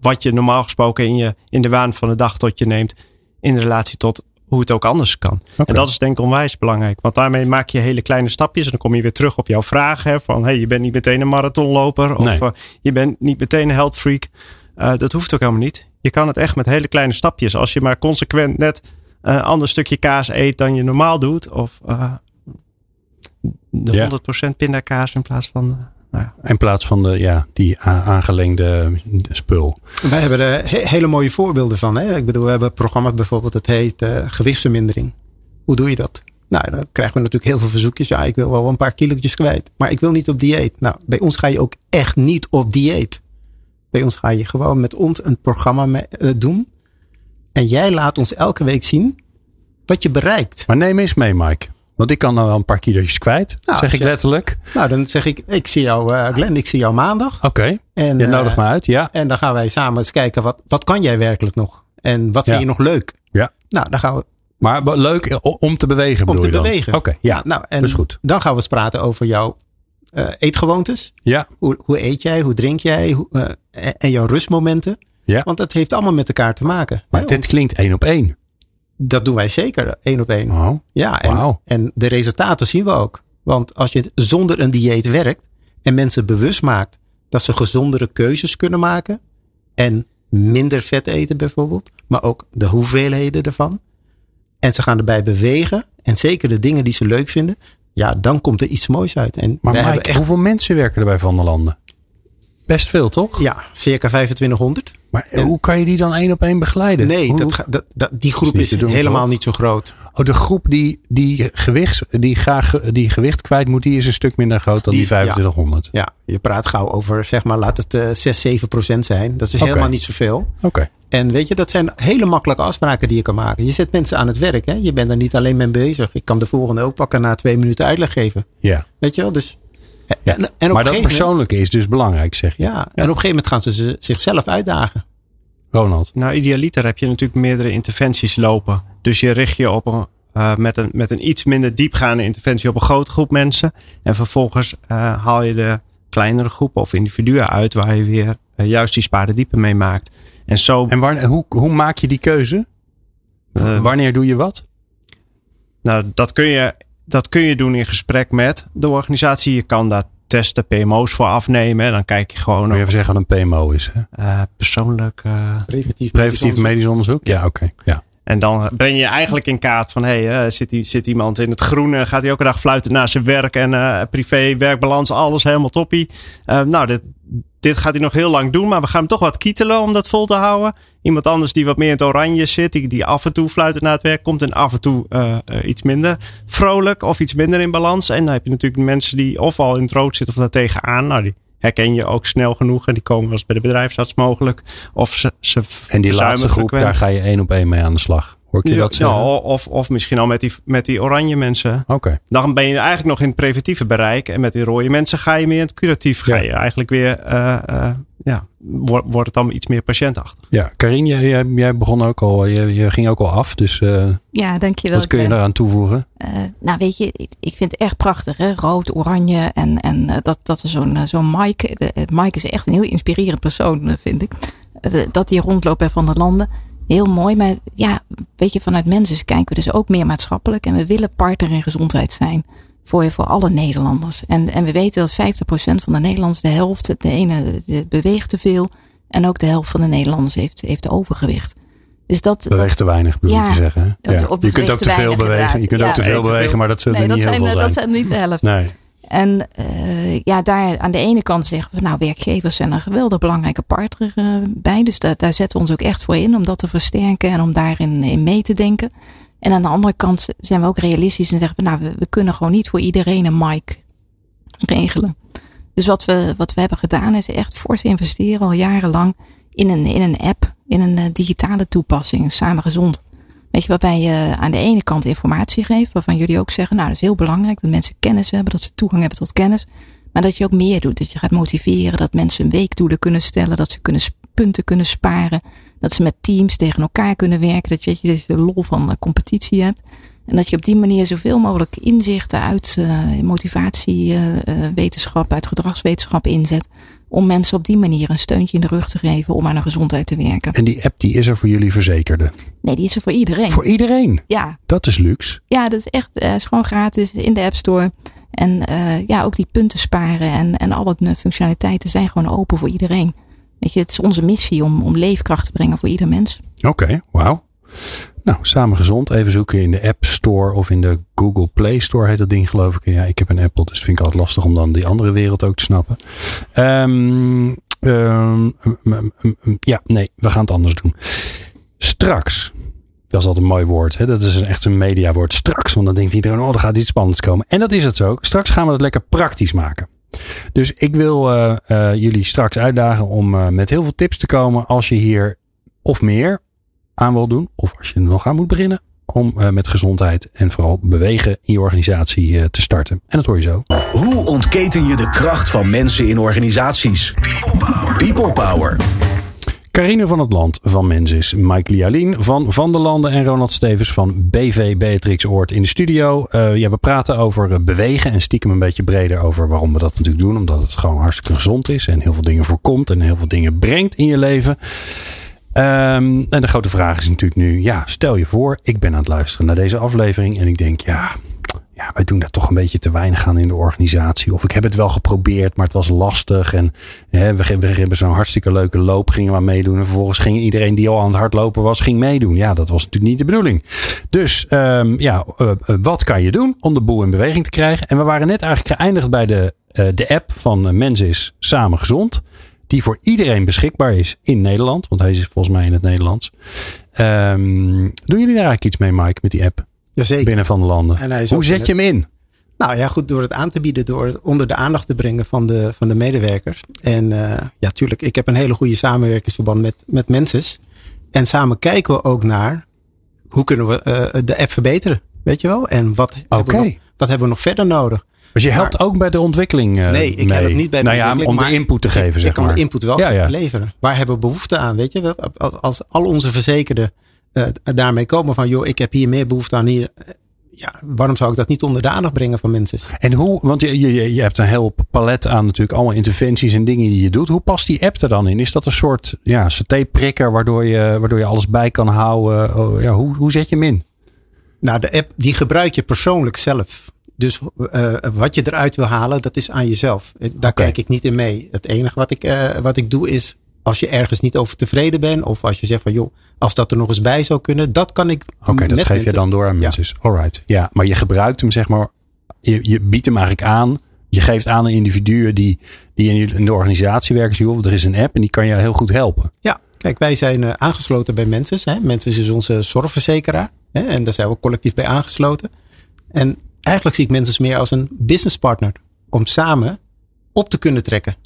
wat je normaal gesproken in, je, in de waan van de dag tot je neemt in relatie tot hoe het ook anders kan. En dat is denk ik onwijs belangrijk. Want daarmee maak je hele kleine stapjes. En dan kom je weer terug op jouw vraag. Hè, van hey, je bent niet meteen een marathonloper. Of Nee. eh, je bent niet meteen een health freak. Eh, dat hoeft ook helemaal niet. Je kan het echt met hele kleine stapjes. Als je maar consequent net een ander stukje kaas eet dan je normaal doet. Of eh, de Ja. 100% pindakaas in plaats van... nou. In plaats van de, ja, die aangelengde spul. wij hebben er he- hele mooie voorbeelden van. Hè? Ik bedoel, we hebben programma's bijvoorbeeld, het heet eh, gewichtsvermindering. Hoe doe je dat? Nou, dan krijgen we natuurlijk heel veel verzoekjes. Ja, ik wil wel een paar kilootjes kwijt. Maar ik wil niet op dieet. Nou, bij ons ga je ook echt niet op dieet. Bij ons ga je gewoon met ons een programma me- eh, doen. En jij laat ons elke week zien wat je bereikt. Maar neem eens mee, Mike. Want ik kan nou wel een paar kilo's kwijt. Nou, zeg ik letterlijk. Nou, dan zeg ik, ik zie jou, eh Glenn, ik zie jou maandag. Oké, En, je eh, nodigt me uit. Ja. En dan gaan wij samen eens kijken, wat, wat kan jij werkelijk nog? En wat vind je nog leuk? Ja. Nou, dan gaan we Maar leuk eh, om te bewegen om te je dan? bewegen. Oké, ja. nou, en is goed. Dan gaan we eens praten over jouw eetgewoontes. Ja, Hoe, hoe eet jij? Hoe drink jij? Hoe, en- en jouw rustmomenten. Ja. Want dat heeft allemaal met elkaar te maken. maar Hè? dit klinkt één op één. Dat doen wij zeker, één op één. Ja, en, en de resultaten zien we ook. Want als je zonder een dieet werkt en mensen bewust maakt dat ze gezondere keuzes kunnen maken en minder vet eten bijvoorbeeld, maar ook de hoeveelheden ervan. En ze gaan erbij bewegen en zeker de dingen die ze leuk vinden, ja, dan komt er iets moois uit. En Maar Mike, echt, hoeveel mensen werken er bij Van der Landen? Best veel, toch? ja, circa 2500. Maar En- hoe kan je die dan één op één begeleiden? Nee, Hoe- dat, ga- dat, dat, die groep is, doen, helemaal toch? niet zo groot. Oh, de groep die, die, gewicht, die graag die gewicht kwijt moet, die is een stuk minder groot dan die, Die is- ja. 2500. Ja, je praat gauw over, zeg maar, laat het eh 6, 7 procent zijn. Dat is helemaal niet zoveel. Oké. En weet je, dat zijn hele makkelijke afspraken die je kan maken. Je zet mensen aan het werk. Hè? Je bent er niet alleen mee bezig. Ik kan de volgende ook pakken na twee minuten uitleg geven. Ja. Weet je wel? Dus, en, en op Maar dat moment, persoonlijke is dus belangrijk, zeg je. ja, en op een gegeven moment gaan ze ze- zichzelf uitdagen. Ronald. Nou, idealiter heb je natuurlijk meerdere interventies lopen. Dus je richt je op een, eh, met, een, met een iets minder diepgaande interventie op een grote groep mensen. En vervolgens eh, haal je de kleinere groepen of individuen uit waar je weer eh, juist die sparen diepe mee maakt. En zo, En waar, hoe, hoe maak je die keuze? eh, Wanneer doe je wat? nou, dat, kun je, dat kun je doen in gesprek met de organisatie. Je kan daar testen, PMO's voor afnemen. En dan kijk je gewoon Moet je even zeggen wat een PMO is. Hè? eh, persoonlijk. eh, Preventief, Preventief medisch medisch onderzoek? Ja, oké. Ja. En dan breng je eigenlijk in kaart van, hé, hey, zit, die- zit iemand in het groene? Gaat hij elke dag fluiten naar zijn werk en eh, privé, werkbalans, alles helemaal toppie. Eh, nou, dit, dit gaat hij nog heel lang doen, maar we gaan hem toch wat kietelen om dat vol te houden. Iemand anders die wat meer in het oranje zit, die, die af en toe fluitend naar het werk komt en af en toe eh, eh, iets minder vrolijk of iets minder in balans. En dan heb je natuurlijk mensen die of al in het rood zitten of daar tegenaan. Nou, die herken je ook snel genoeg en die komen wel eens bij de bedrijfsarts mogelijk. Of ze, ze En die laatste groep, daar ga je één op één mee aan de slag. Hoor ik je Ja, dat zeggen? ja, of, of misschien al met die, met die oranje mensen. Oké. Dan ben je eigenlijk nog in het preventieve bereik. En met die rode mensen ga je meer in het curatief. Ga Ja. je eigenlijk weer eh, eh, ja, wordt, wordt het dan iets meer patiëntachtig. Ja, Karin, jij, jij, jij begon ook al, je, je ging ook al af. Dus uh, ja, dankjewel. wat kun je daaraan toevoegen? Uh, nou, weet je, ik, ik vind het echt prachtig, hè? rood, oranje en, en uh, dat, dat er zo'n zo'n Mike. Mike is echt een heel inspirerend persoon, vind ik. dat hij rondloopt bij Van der Landen. Heel mooi, maar ja, weet je, vanuit mensen kijken we dus ook meer maatschappelijk. En we willen partner in gezondheid zijn voor, voor alle Nederlanders. En, en we weten dat 50% van de Nederlanders, de helft, de ene de beweegt te veel. En ook de helft van de Nederlanders heeft, heeft overgewicht. Dus dat, beweegt te weinig, bedoel ja, je zeggen. Ja. Je kunt ook te, veel bewegen. Je kunt ook te veel bewegen, maar dat zullen nee, niet dat heel zijn, veel Dat zijn niet de helft. Nee. En uh, ja, daar aan de ene kant zeggen we, nou, werkgevers zijn een geweldig belangrijke partner uh, bij. Dus da daar zetten we ons ook echt voor in om dat te versterken en om daarin in mee te denken. En aan de andere kant zijn we ook realistisch en zeggen we, nou, we, we kunnen gewoon niet voor iedereen een mic regelen. Dus wat we, wat we hebben gedaan is echt fors investeren al jarenlang in een, in een app, in een uh, digitale toepassing, Samen Gezond. Weet je, waarbij je aan de ene kant informatie geeft, waarvan jullie ook zeggen, nou dat is heel belangrijk dat mensen kennis hebben, dat ze toegang hebben tot kennis. Maar dat je ook meer doet, dat je gaat motiveren, dat mensen een weekdoelen kunnen stellen, dat ze kunnen punten kunnen sparen, dat ze met teams tegen elkaar kunnen werken, dat je, weet je, dat je de lol van competitie hebt. En dat je op die manier zoveel mogelijk inzichten uit uh, motivatiewetenschap, uh, uit gedragswetenschap inzet. Om mensen op die manier een steuntje in de rug te geven om aan hun gezondheid te werken. En die app die is er voor jullie verzekerden? Nee, die is er voor iedereen. Voor iedereen? Ja. Dat is luxe. Ja, dat is echt uh, is gewoon gratis in de App Store. En uh, ja, ook die punten sparen en, en alle functionaliteiten zijn gewoon open voor iedereen. Weet je, het is onze missie om, om leefkracht te brengen voor ieder mens. Oké, okay, wauw. Nou, samen gezond. Even zoeken in de App Store of in de Google Play Store heet dat ding geloof ik. Ja, ik heb een Apple, dus vind ik altijd lastig om dan die andere wereld ook te snappen. Um, um, ja, nee, we gaan het anders doen. Straks. Dat is altijd een mooi woord. Hè? Dat is een, echt een mediawoord. Straks. Want dan denkt iedereen, oh, er gaat iets spannends komen. En dat is het zo. Straks gaan we het lekker praktisch maken. Dus ik wil uh, uh, jullie straks uitdagen om uh, met heel veel tips te komen als je hier of meer aan wil doen, of als je er nog aan moet beginnen, om uh, met gezondheid en vooral bewegen in je organisatie uh, te starten. En dat hoor je zo. Hoe ontketen je de kracht van mensen in organisaties? People Power. People Power. Carine van het Land van Mensis, Mike Lialien van Van der Landen en Ronald Stevens van BV Beatrix Oort in de studio. Uh, ja, we praten over bewegen en stiekem een beetje breder over waarom we dat natuurlijk doen. Omdat het gewoon hartstikke gezond is en heel veel dingen voorkomt en heel veel dingen brengt in je leven. Um, en de grote vraag is natuurlijk nu, ja, stel je voor, ik ben aan het luisteren naar deze aflevering en ik denk, ja, ja, wij doen daar toch een beetje te weinig aan in de organisatie. Of ik heb het wel geprobeerd, maar het was lastig. En hè, we, we hebben zo'n hartstikke leuke loop, gingen we meedoen. En vervolgens ging iedereen die al aan het hardlopen was, ging meedoen. Ja, dat was natuurlijk niet de bedoeling. Dus um, ja, uh, uh, wat kan je doen om de boel in beweging te krijgen? En we waren net eigenlijk geëindigd bij de, uh, de app van Mens is Samen Gezond die voor iedereen beschikbaar is in Nederland. Want hij is volgens mij in het Nederlands. Um, doen jullie daar eigenlijk iets mee, Mike, met die app? Jazeker. Binnen van de landen. Hoe zet je hem in? Nou ja, goed, door het aan te bieden, door het onder de aandacht te brengen van de, van de medewerkers. En uh, ja, tuurlijk, ik heb een hele goede samenwerkingsverband met, met mensen. En samen kijken we ook naar hoe kunnen we uh, de app verbeteren. Weet je wel? En wat, okay. hebben we nog, wat hebben we nog verder nodig? Dus je helpt maar, ook bij de ontwikkeling uh, Nee, ik mee. help niet bij de nou ja, ontwikkeling. Om de input te geven, ik, zeg ik kan maar. de input wel ja, ja. leveren. Waar hebben we behoefte aan? Weet je, als, als al onze verzekerden uh, daarmee komen van, joh, ik heb hier meer behoefte aan hier. Ja, waarom zou ik dat niet onder de aandacht brengen van mensen? En hoe, want je, je, je hebt een heel palet aan natuurlijk allemaal interventies en dingen die je doet. Hoe past die app er dan in? Is dat een soort ja, saté-prikker waardoor je, waardoor je alles bij kan houden? Oh, ja, hoe, hoe zet je hem in? Nou, de app die gebruik je persoonlijk zelf. Dus uh, wat je eruit wil halen, dat is aan jezelf. Daar okay. kijk ik niet in mee. Het enige wat ik, uh, wat ik doe is, als je ergens niet over tevreden bent, of als je zegt van joh, als dat er nog eens bij zou kunnen, dat kan ik. Oké, okay, dat geef mensen. je dan door aan mensen. Ja. Alright. Ja, maar je gebruikt hem, zeg maar, je, je biedt hem eigenlijk aan. Je geeft aan een individu die, die in de organisatie werken. Joh, er is een app en die kan je heel goed helpen. Ja, kijk, wij zijn uh, aangesloten bij Mensen. Mensen is onze zorgverzekeraar. Hè, en daar zijn we collectief bij aangesloten. En eigenlijk zie ik mensen meer als een businesspartner. Om samen op te kunnen trekken.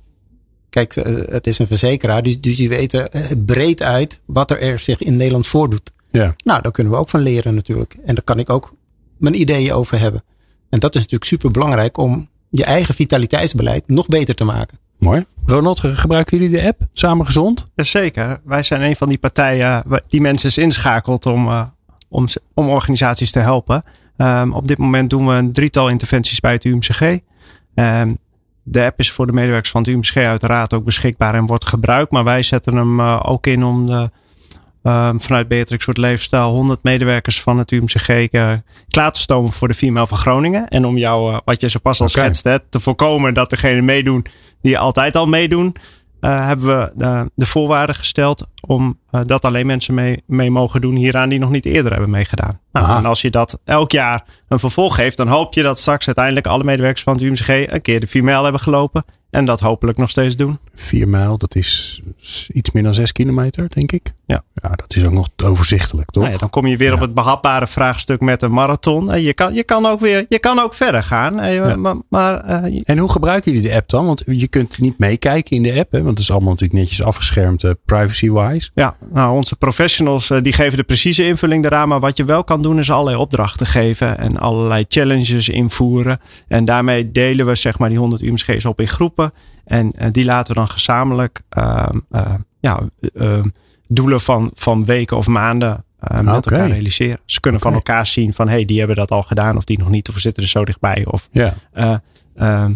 Kijk, het is een verzekeraar, dus, dus die weten breed uit wat er zich in Nederland voordoet. Ja. Nou, daar kunnen we ook van leren natuurlijk. En daar kan ik ook mijn ideeën over hebben. En dat is natuurlijk super belangrijk om je eigen vitaliteitsbeleid nog beter te maken. Mooi. Ronald, gebruiken jullie de app Samen Gezond? Jazeker. Wij zijn een van die partijen die mensen is inschakelt om, uh, om, om organisaties te helpen. Um, op dit moment doen we een drietal interventies bij het UMCG. Um, de app is voor de medewerkers van het UMCG uiteraard ook beschikbaar en wordt gebruikt. Maar wij zetten hem uh, ook in om de, um, vanuit Beatrix Soort Leefstijl 100 medewerkers van het UMCG uh, klaar te stomen voor de female van Groningen. En om jou, uh, wat je zo pas al okay. schetst, te voorkomen dat degenen meedoen die altijd al meedoen. Uh, hebben we de, de voorwaarden gesteld om uh, dat alleen mensen mee, mee mogen doen hieraan die nog niet eerder hebben meegedaan. Nou, en als je dat elk jaar een vervolg geeft, dan hoop je dat straks uiteindelijk alle medewerkers van het UMCG een keer de 4 mijl hebben gelopen. En dat hopelijk nog steeds doen. 4 mijl, dat is iets meer dan 6 kilometer, denk ik. Ja. Ja, dat is ook nog overzichtelijk, toch? Nou ja, dan kom je weer ja. op het behapbare vraagstuk met een marathon. Je kan, je kan, ook, weer, je kan ook verder gaan. Ja. Maar, maar, uh, en hoe gebruiken jullie de app dan? Want je kunt niet meekijken in de app, hè? want het is allemaal natuurlijk netjes afgeschermd, uh, privacy-wise. Ja, nou, onze professionals uh, die geven de precieze invulling eraan. Maar wat je wel kan doen is allerlei opdrachten geven en allerlei challenges invoeren. En daarmee delen we zeg maar die 100 UMSG's op in groepen. En die laten we dan gezamenlijk ja, doelen van, van weken of maanden uh, met okay. elkaar realiseren. Ze kunnen okay. van elkaar zien van hey, die hebben dat al gedaan of die nog niet of we zitten er zo dichtbij. Of ja. uh, uh,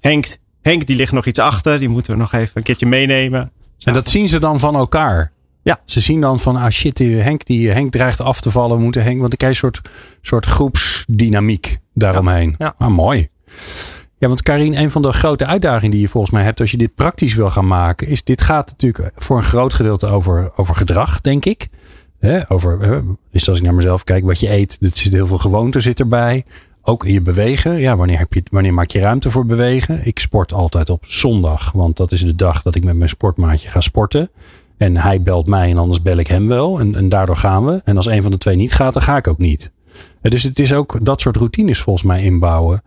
Henk, Henk, die ligt nog iets achter, die moeten we nog even een keertje meenemen. En dat zien ze dan van elkaar? Ja. Ze zien dan van, ah shit, die Henk, die Henk dreigt af te vallen. Moeten Henk, want ik krijg een soort, soort groepsdynamiek daaromheen. Ja. Ah, mooi. Ja, want Karin, een van de grote uitdagingen die je volgens mij hebt als je dit praktisch wil gaan maken, is dit gaat natuurlijk voor een groot gedeelte over, over gedrag, denk ik. Over, dus als ik naar mezelf kijk, wat je eet, er zit heel veel gewoonte zit erbij. Ook in je bewegen. Ja, wanneer, heb je, wanneer maak je ruimte voor bewegen? Ik sport altijd op zondag, want dat is de dag dat ik met mijn sportmaatje ga sporten. En hij belt mij en anders bel ik hem wel. En, en daardoor gaan we. En als een van de twee niet gaat, dan ga ik ook niet. Dus het is ook dat soort routines volgens mij inbouwen.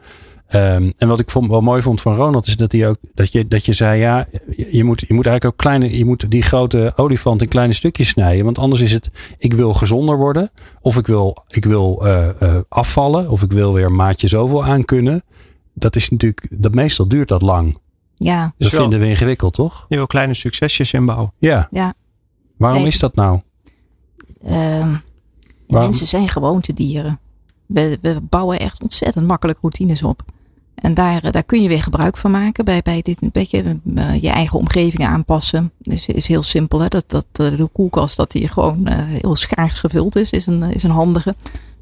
Um, en wat ik vond, wel mooi vond van Ronald is dat hij ook dat je, dat je zei: ja, je moet, je moet eigenlijk ook kleine, je moet die grote olifant in kleine stukjes snijden. Want anders is het: ik wil gezonder worden, of ik wil, ik wil uh, uh, afvallen, of ik wil weer een maatje zoveel aankunnen. Dat is natuurlijk, dat meestal duurt dat lang. Ja. Dat wel, vinden we ingewikkeld, toch? Je wil kleine succesjes inbouwen. Ja. ja. Waarom nee, is dat nou? Uh, Waarom? Mensen zijn gewoontedieren. We, we bouwen echt ontzettend makkelijk routines op. En daar, daar kun je weer gebruik van maken. Bij, bij dit een beetje uh, je eigen omgeving aanpassen. Is, is heel simpel. Hè? Dat, dat uh, de koelkast dat die gewoon heel schaars gevuld is, is een, is een handige.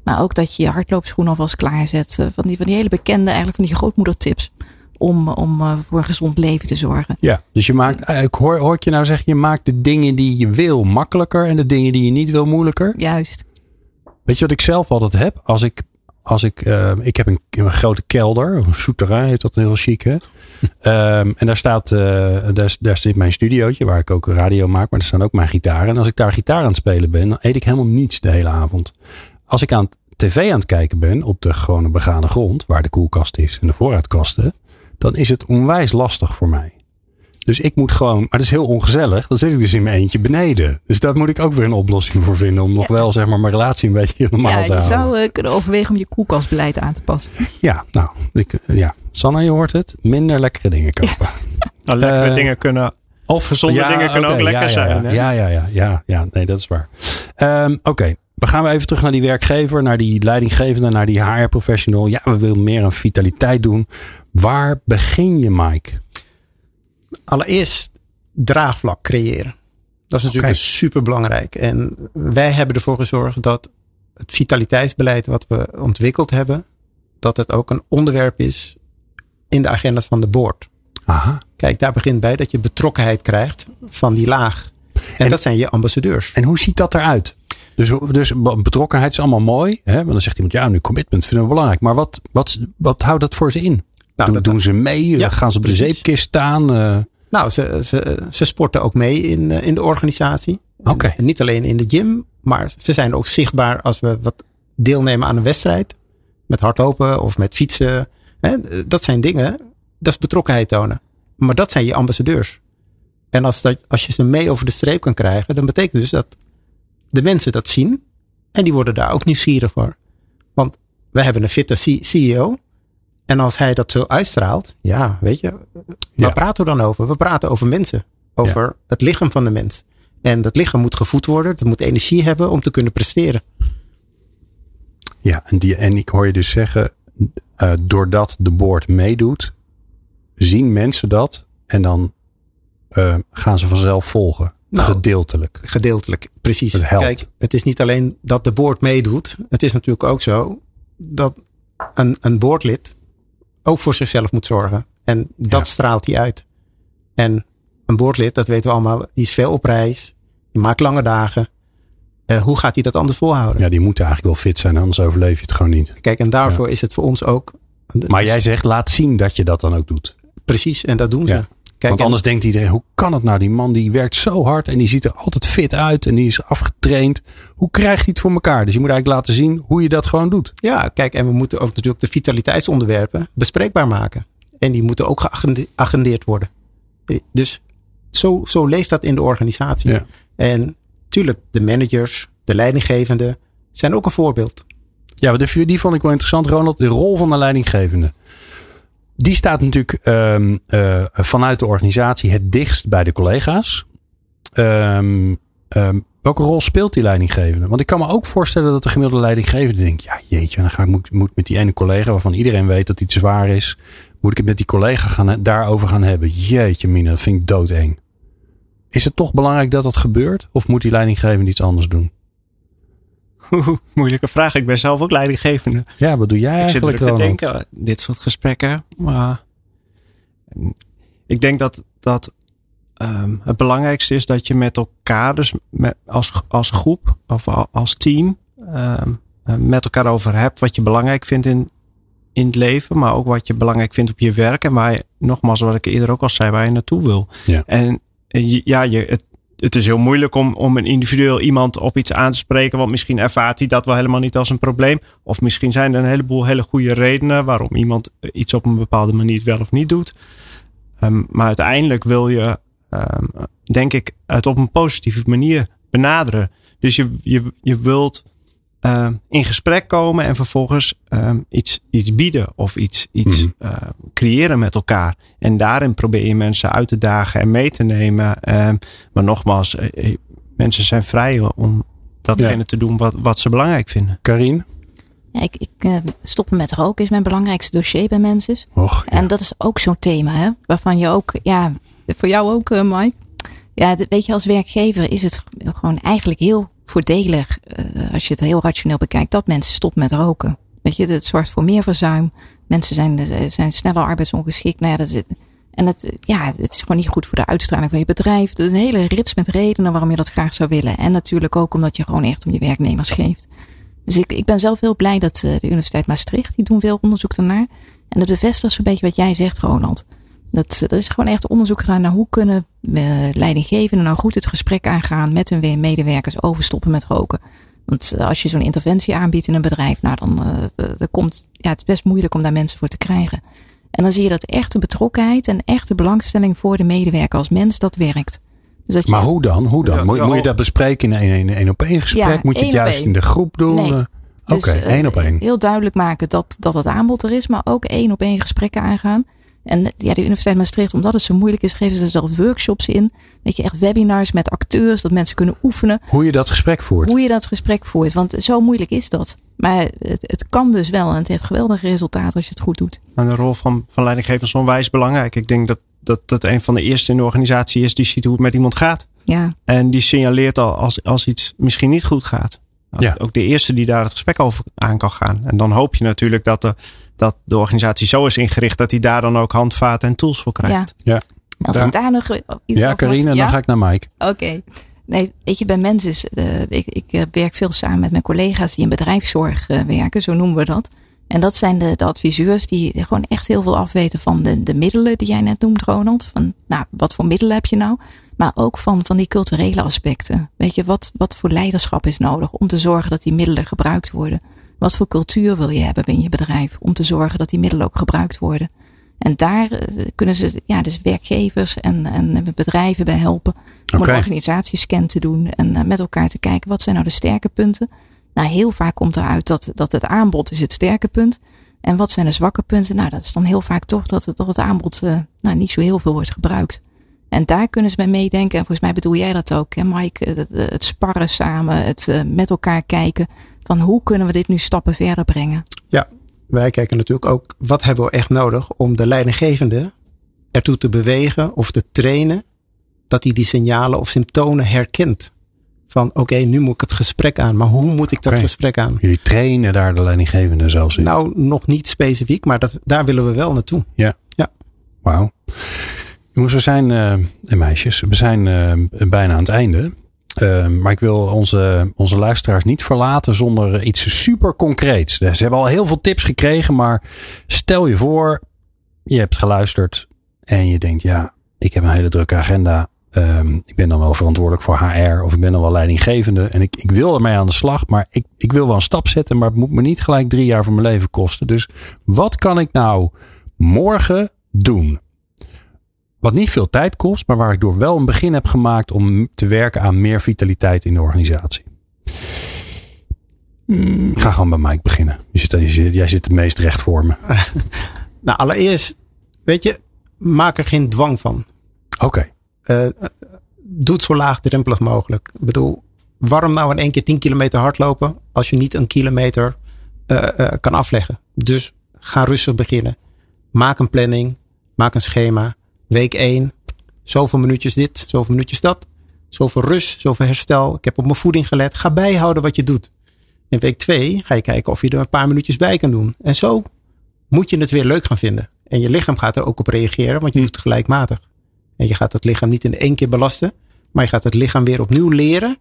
Maar ook dat je je hardloopschoen alvast klaarzet. van, die, van die hele bekende, eigenlijk van die grootmoedertips. Om, om voor een gezond leven te zorgen. Ja, dus je maakt, ik hoor, hoor ik je nou zeggen, je maakt de dingen die je wil makkelijker en de dingen die je niet wil moeilijker. Juist. Weet je wat ik zelf altijd heb? Als ik als ik, uh, ik heb een, een, grote kelder, een souterrain heet dat heel chic hè. um, en daar staat, uh, daar, daar zit mijn studiootje waar ik ook radio maak, maar er staan ook mijn gitaren. En als ik daar gitaar aan het spelen ben, dan eet ik helemaal niets de hele avond. Als ik aan tv aan het kijken ben op de gewone begane grond, waar de koelkast is en de voorraadkasten, dan is het onwijs lastig voor mij. Dus ik moet gewoon, maar dat is heel ongezellig. Dan zit ik dus in mijn eentje beneden. Dus daar moet ik ook weer een oplossing voor vinden. Om nog ja. wel zeg maar mijn relatie een beetje normaal ja, te houden. Je zou uh, kunnen overwegen om je koelkastbeleid aan te passen. Ja, nou, ik, ja. Sanne, je hoort het. Minder lekkere dingen kopen. Nou, lekkere uh, dingen kunnen of gezonde ja, dingen kunnen okay, ook lekker ja, zijn. Ja, ja, ja, ja, ja, ja, nee, dat is waar. Um, Oké, okay. we gaan even terug naar die werkgever, naar die leidinggevende, naar die HR-professional. Ja, we willen meer aan vitaliteit doen. Waar begin je, Mike? Allereerst draagvlak creëren. Dat is natuurlijk okay. super belangrijk. En wij hebben ervoor gezorgd dat het vitaliteitsbeleid wat we ontwikkeld hebben, dat het ook een onderwerp is in de agenda's van de board. Aha. Kijk, daar begint bij dat je betrokkenheid krijgt van die laag. En, en dat zijn je ambassadeurs. En hoe ziet dat eruit? Dus, dus betrokkenheid is allemaal mooi. Hè? Want dan zegt iemand, ja, nu commitment vinden we belangrijk. Maar wat, wat, wat houdt dat voor ze in? Nou, doen, doen ze mee? Ja, gaan ze op precies. de zeepkist staan? Uh... Nou, ze, ze, ze sporten ook mee in, in de organisatie. Oké. Okay. Niet alleen in de gym, maar ze zijn ook zichtbaar als we wat deelnemen aan een wedstrijd. Met hardlopen of met fietsen. Dat zijn dingen, dat is betrokkenheid tonen. Maar dat zijn je ambassadeurs. En als, dat, als je ze mee over de streep kan krijgen, dan betekent dus dat de mensen dat zien. En die worden daar ook nieuwsgierig voor. Want we hebben een fitte CEO. En als hij dat zo uitstraalt, ja, weet je, waar Ja. praten we dan over? We praten over mensen, over het lichaam van de mens. En dat lichaam moet gevoed worden, het moet energie hebben om te kunnen presteren. Ja, en, die, en ik hoor je dus zeggen, eh, doordat de board meedoet, zien mensen dat en dan eh, gaan ze vanzelf volgen. Nou, Gedeeltelijk. Gedeeltelijk, precies. Het helpt. Kijk, het is niet alleen dat de board meedoet. Het is natuurlijk ook zo dat een, een boardlid ook voor zichzelf moet zorgen. En dat Ja. straalt hij uit. En een boardlid, dat weten we allemaal, die is veel op reis. Die maakt lange dagen. Eh, hoe gaat hij dat anders volhouden? Ja, die moeten eigenlijk wel fit zijn, anders overleef je het gewoon niet. Kijk, en daarvoor is het voor ons ook. Maar jij zegt, laat zien dat je dat dan ook doet. Precies, en dat doen ze. Ja. Kijk, Want en- anders denkt iedereen, hoe kan het nou? Die man die werkt zo hard en die ziet er altijd fit uit en die is afgetraind. Hoe krijgt hij het voor elkaar? Dus je moet eigenlijk laten zien hoe je dat gewoon doet. Ja, kijk, en we moeten ook natuurlijk de vitaliteitsonderwerpen bespreekbaar maken. En die moeten ook geagendeerd worden. Dus zo, zo leeft dat in de organisatie. Ja. En tuurlijk, de managers, de leidinggevenden zijn ook een voorbeeld. Ja, die vond ik wel interessant, Ronald. De rol van de leidinggevende. Die staat natuurlijk ehm, eh, vanuit de organisatie het dichtst bij de collega's. Ehm, ehm, welke rol speelt die leidinggevende? Want ik kan me ook voorstellen dat de gemiddelde leidinggevende denkt: ja, jeetje, dan ga ik moet, moet met die ene collega waarvan iedereen weet dat te zwaar is, moet ik het met die collega gaan, daarover gaan hebben. Jeetje, Mina, dat vind ik doodeng. Is het toch belangrijk dat dat gebeurt? Of moet die leidinggevende iets anders doen? Moeilijke vraag. Ik ben zelf ook leidinggevende. Ja, wat doe jij Ik zit eigenlijk, druk te Ronald? denken, dit soort gesprekken. Maar ik denk dat, dat ehm, het belangrijkste is dat je met elkaar, dus met, als, als groep of als team, ehm, eh, met elkaar over hebt wat je belangrijk vindt in, in het leven, maar ook wat je belangrijk vindt op je werk. En waar je, nogmaals, wat ik eerder ook al zei, waar je naartoe wil. Ja. En ja, je, het, het is heel moeilijk om, om een individueel iemand op iets aan te spreken. Want misschien ervaart hij dat wel helemaal niet als een probleem. Of misschien zijn er een heleboel hele goede redenen waarom iemand iets op een bepaalde manier wel of niet doet. Ehm, maar uiteindelijk wil je, ehm, denk ik, het op een positieve manier benaderen. Dus je, je, je wilt ehm, in gesprek komen en vervolgens ehm, iets, iets bieden of iets, iets Mhm. eh, creëren met elkaar. En daarin probeer je mensen uit te dagen en mee te nemen. Ehm, maar nogmaals, eh, eh, mensen zijn vrij om datgene Ja. te doen wat, wat ze belangrijk vinden. Karin? Ja, ik, ik, stoppen met roken is mijn belangrijkste dossier bij mensen. Och, ja. En dat is ook zo'n thema, hè? waarvan je ook, ja, voor jou ook, eh, Mike. Ja, weet je, als werkgever is het gewoon eigenlijk heel voordelig, eh, als je het heel rationeel bekijkt, dat mensen stoppen met roken. Weet je, het zorgt voor meer verzuim. Mensen zijn, eh, zijn sneller arbeidsongeschikt. Nou dat en het, ja, het is gewoon niet goed voor de uitstraling van je bedrijf. Is een hele rits met redenen waarom je dat graag zou willen. En natuurlijk ook omdat je gewoon echt om je werknemers geeft. Dus ik, ik ben zelf heel blij dat eh, de Universiteit Maastricht, die doen veel onderzoek daarnaar. En dat bevestigt zo'n beetje wat jij zegt, Ronald. Dat, er is gewoon echt onderzoek gedaan naar hoe kunnen we leidinggevenden nou goed het gesprek aangaan met hun medewerkers over stoppen met roken. Want eh, als je zo'n interventie aanbiedt in een bedrijf, nou dan uh, er komt, ja, het is best moeilijk om daar mensen voor te krijgen. En dan zie je dat echte betrokkenheid en echte belangstelling voor de medewerker als mens, dat werkt. Dus dat maar je, hoe dan? Hoe dan? Ja, moet, ja, moet, je dat bespreken in een, een, een op één gesprek? Ja, moet je het juist in de groep doen? Nee. Oké, okay, dus, één op één. Uh, heel duidelijk maken dat, dat het aanbod er is, maar ook één op één gesprekken aangaan. En ja, de Universiteit Maastricht, omdat het zo moeilijk is, geven ze zelf workshops in. Weet je, echt webinars met acteurs, dat mensen kunnen oefenen. Hoe je dat gesprek voert. Hoe je dat gesprek voert, want zo moeilijk is dat. Maar het, het kan dus wel en het heeft geweldige resultaten als je het goed doet. En de rol van, van leidinggevers is onwijs belangrijk. Ik denk dat, dat dat een van de eerste in de organisatie is die ziet hoe het met iemand gaat. Ja. En die signaleert al als, als iets misschien niet goed gaat. Ja. Ook de eerste die daar het gesprek over aan kan gaan. En dan hoop je natuurlijk dat de, dat de organisatie zo is ingericht dat hij daar dan ook handvaten en tools voor krijgt. Ja. ja. Als daar, daar nog iets Ja, Carine, ja? dan ga ik naar Mike. Oké. Okay. Nee, weet je, bij mensen is, uh, ik, ik werk veel samen met mijn collega's die in bedrijfszorg uh, werken, zo noemen we dat. En dat zijn de, de, adviseurs die gewoon echt heel veel afweten van de, de middelen die jij net noemt, Ronald. Van, nou, wat voor middelen heb je nou? Maar ook van, van die culturele aspecten. Weet je, wat, wat voor leiderschap is nodig om te zorgen dat die middelen gebruikt worden? Wat voor cultuur wil je hebben in je bedrijf om te zorgen dat die middelen ook gebruikt worden? En daar kunnen ze ja, dus werkgevers en, en bedrijven bij helpen om okay. een organisatiescan te doen en met elkaar te kijken wat zijn nou de sterke punten. Nou, heel vaak komt eruit dat, dat het aanbod is het sterke punt. En wat zijn de zwakke punten? Nou, dat is dan heel vaak toch dat het, dat het aanbod uh, nou, niet zo heel veel wordt gebruikt. En daar kunnen ze bij meedenken. En volgens mij bedoel jij dat ook, hè Mike? Het sparren samen, het met elkaar kijken van hoe kunnen we dit nu stappen verder brengen. Ja, wij kijken natuurlijk ook wat hebben we echt nodig om de leidinggevende ertoe te bewegen of te trainen dat hij die signalen of symptomen herkent. Van oké, nu moet ik het gesprek aan. Maar hoe moet ik dat gesprek aan? Jullie trainen daar de leidinggevende zelfs in? Nou, nog niet specifiek, maar dat, daar willen we wel naartoe. Ja. ja. Wauw. Jongens, we zijn, uh, en meisjes, we zijn uh, bijna aan het einde. Uh, maar ik wil onze, onze luisteraars niet verlaten zonder iets super concreets. Ze hebben al heel veel tips gekregen, maar stel je voor, je hebt geluisterd en je denkt, ja, ik heb een hele drukke agenda. Um, ik ben dan wel verantwoordelijk voor HR of ik ben dan wel leidinggevende. En ik, ik wil ermee aan de slag, maar ik, ik wil wel een stap zetten, maar het moet me niet gelijk drie jaar van mijn leven kosten. Dus wat kan ik nou morgen doen? Wat niet veel tijd kost, maar waar ik door wel een begin heb gemaakt om te werken aan meer vitaliteit in de organisatie. Ik ga gewoon bij Mike beginnen. Je zit, je zit, jij zit het meest recht voor me. nou, allereerst, weet je, maak er geen dwang van. Oké. Okay. Uh, doe het zo laagdrempelig mogelijk. Ik bedoel, waarom nou in één keer 10 kilometer hardlopen als je niet een kilometer uh, uh, kan afleggen? Dus ga rustig beginnen. Maak een planning, maak een schema. Week 1, zoveel minuutjes dit, zoveel minuutjes dat. Zoveel rust, zoveel herstel. Ik heb op mijn voeding gelet. Ga bijhouden wat je doet. In week 2 ga je kijken of je er een paar minuutjes bij kan doen. En zo moet je het weer leuk gaan vinden. En je lichaam gaat er ook op reageren, want je doet het gelijkmatig. En je gaat het lichaam niet in één keer belasten, maar je gaat het lichaam weer opnieuw leren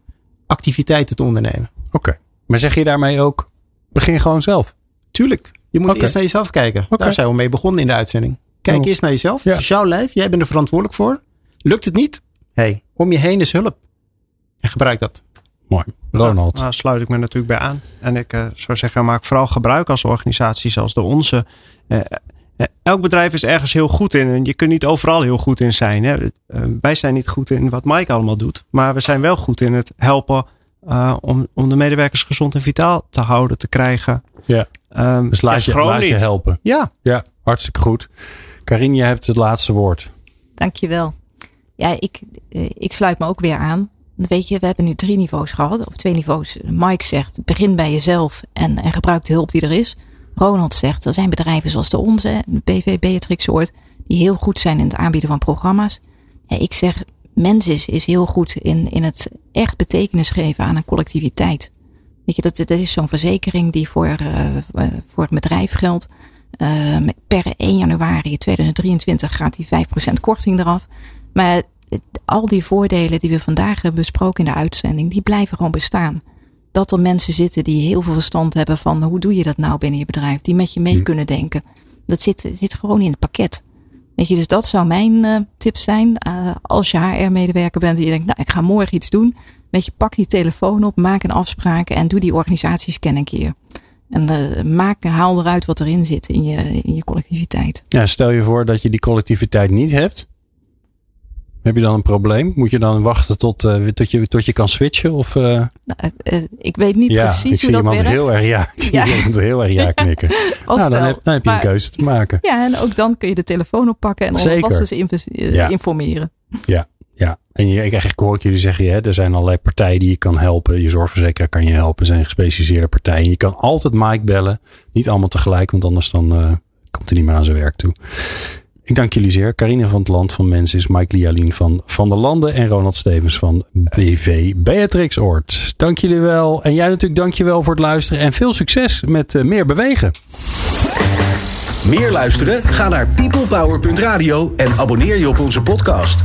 activiteiten te ondernemen. Oké. Maar zeg je daarmee ook, begin gewoon zelf? Tuurlijk. Je moet eerst naar jezelf kijken. Okay. Daar zijn we mee begonnen in de uitzending. Kijk oh. eerst naar jezelf. Ja. Het is jouw lijf. Jij bent er verantwoordelijk voor. Lukt het niet? hey, om je heen is hulp. En gebruik dat. Mooi. Ronald. Daar nou, sluit ik me natuurlijk bij aan. En ik uh, zou zeggen, maak vooral gebruik als organisatie zoals de onze. Uh, elk bedrijf is ergens heel goed in. En je kunt niet overal heel goed in zijn. Hè. Uh, wij zijn niet goed in wat Mike allemaal doet. Maar we zijn wel goed in het helpen om, om de medewerkers gezond en vitaal te houden, te krijgen. Ja. Um, dus laat, je, laat je helpen. Ja. Ja, hartstikke goed. Karin, je hebt het laatste woord. Dankjewel. Ja, ik, ik sluit me ook weer aan. Weet je, we hebben nu drie niveaus gehad, of twee niveaus. Mike zegt, begin bij jezelf en, en gebruik de hulp die er is. Ronald zegt, er zijn bedrijven zoals de onze, BV Beatrix soort, die heel goed zijn in het aanbieden van programma's. Ja, ik zeg, mens is, is heel goed in, in het echt betekenis geven aan een collectiviteit. Weet je, dat, dat is zo'n verzekering die voor, uh, voor het bedrijf geldt. Uh, per 1 januari 2023 gaat die 5% korting eraf. Maar al die voordelen die we vandaag hebben besproken in de uitzending, die blijven gewoon bestaan. Dat er mensen zitten die heel veel verstand hebben van hoe doe je dat nou binnen je bedrijf, die met je mee hm. kunnen denken. Dat zit, zit gewoon in het pakket. Weet je, dus dat zou mijn uh, tip zijn. Uh, als je HR-medewerker bent en je denkt, nou, ik ga morgen iets doen. Weet je, pak die telefoon op, maak een afspraak en doe die organisatiescan een keer. En uh, maak, haal eruit wat erin zit in je, in je collectiviteit. Ja, stel je voor dat je die collectiviteit niet hebt. Heb je dan een probleem? Moet je dan wachten tot, uh, tot, je, tot je kan switchen? Of, uh... nou, uh, ik weet niet ja, precies ik hoe dat werkt. Heel erg, ja, ik zie ja. iemand heel erg ja knikken. nou, dan heb, dan heb je maar, een keuze te maken. Ja, en ook dan kun je de telefoon oppakken en alvast eens informeren. Ja, ja. En je, ik hoor jullie zeggen, hè, er zijn allerlei partijen die je kan helpen. Je zorgverzekeraar kan je helpen. Er zijn gespecialiseerde partijen. Je kan altijd Mike bellen. Niet allemaal tegelijk, want anders dan komt hij niet meer aan zijn werk toe. Ik dank jullie zeer. Carine van het Land van Mens is Mike Lialien van Van der Landen en Ronald Stevens van BV Beatrix Oort. Dank jullie wel. En jij natuurlijk dank je wel voor het luisteren en veel succes met uh, meer bewegen. Meer luisteren? Ga naar peoplepower.radio en abonneer je op onze podcast.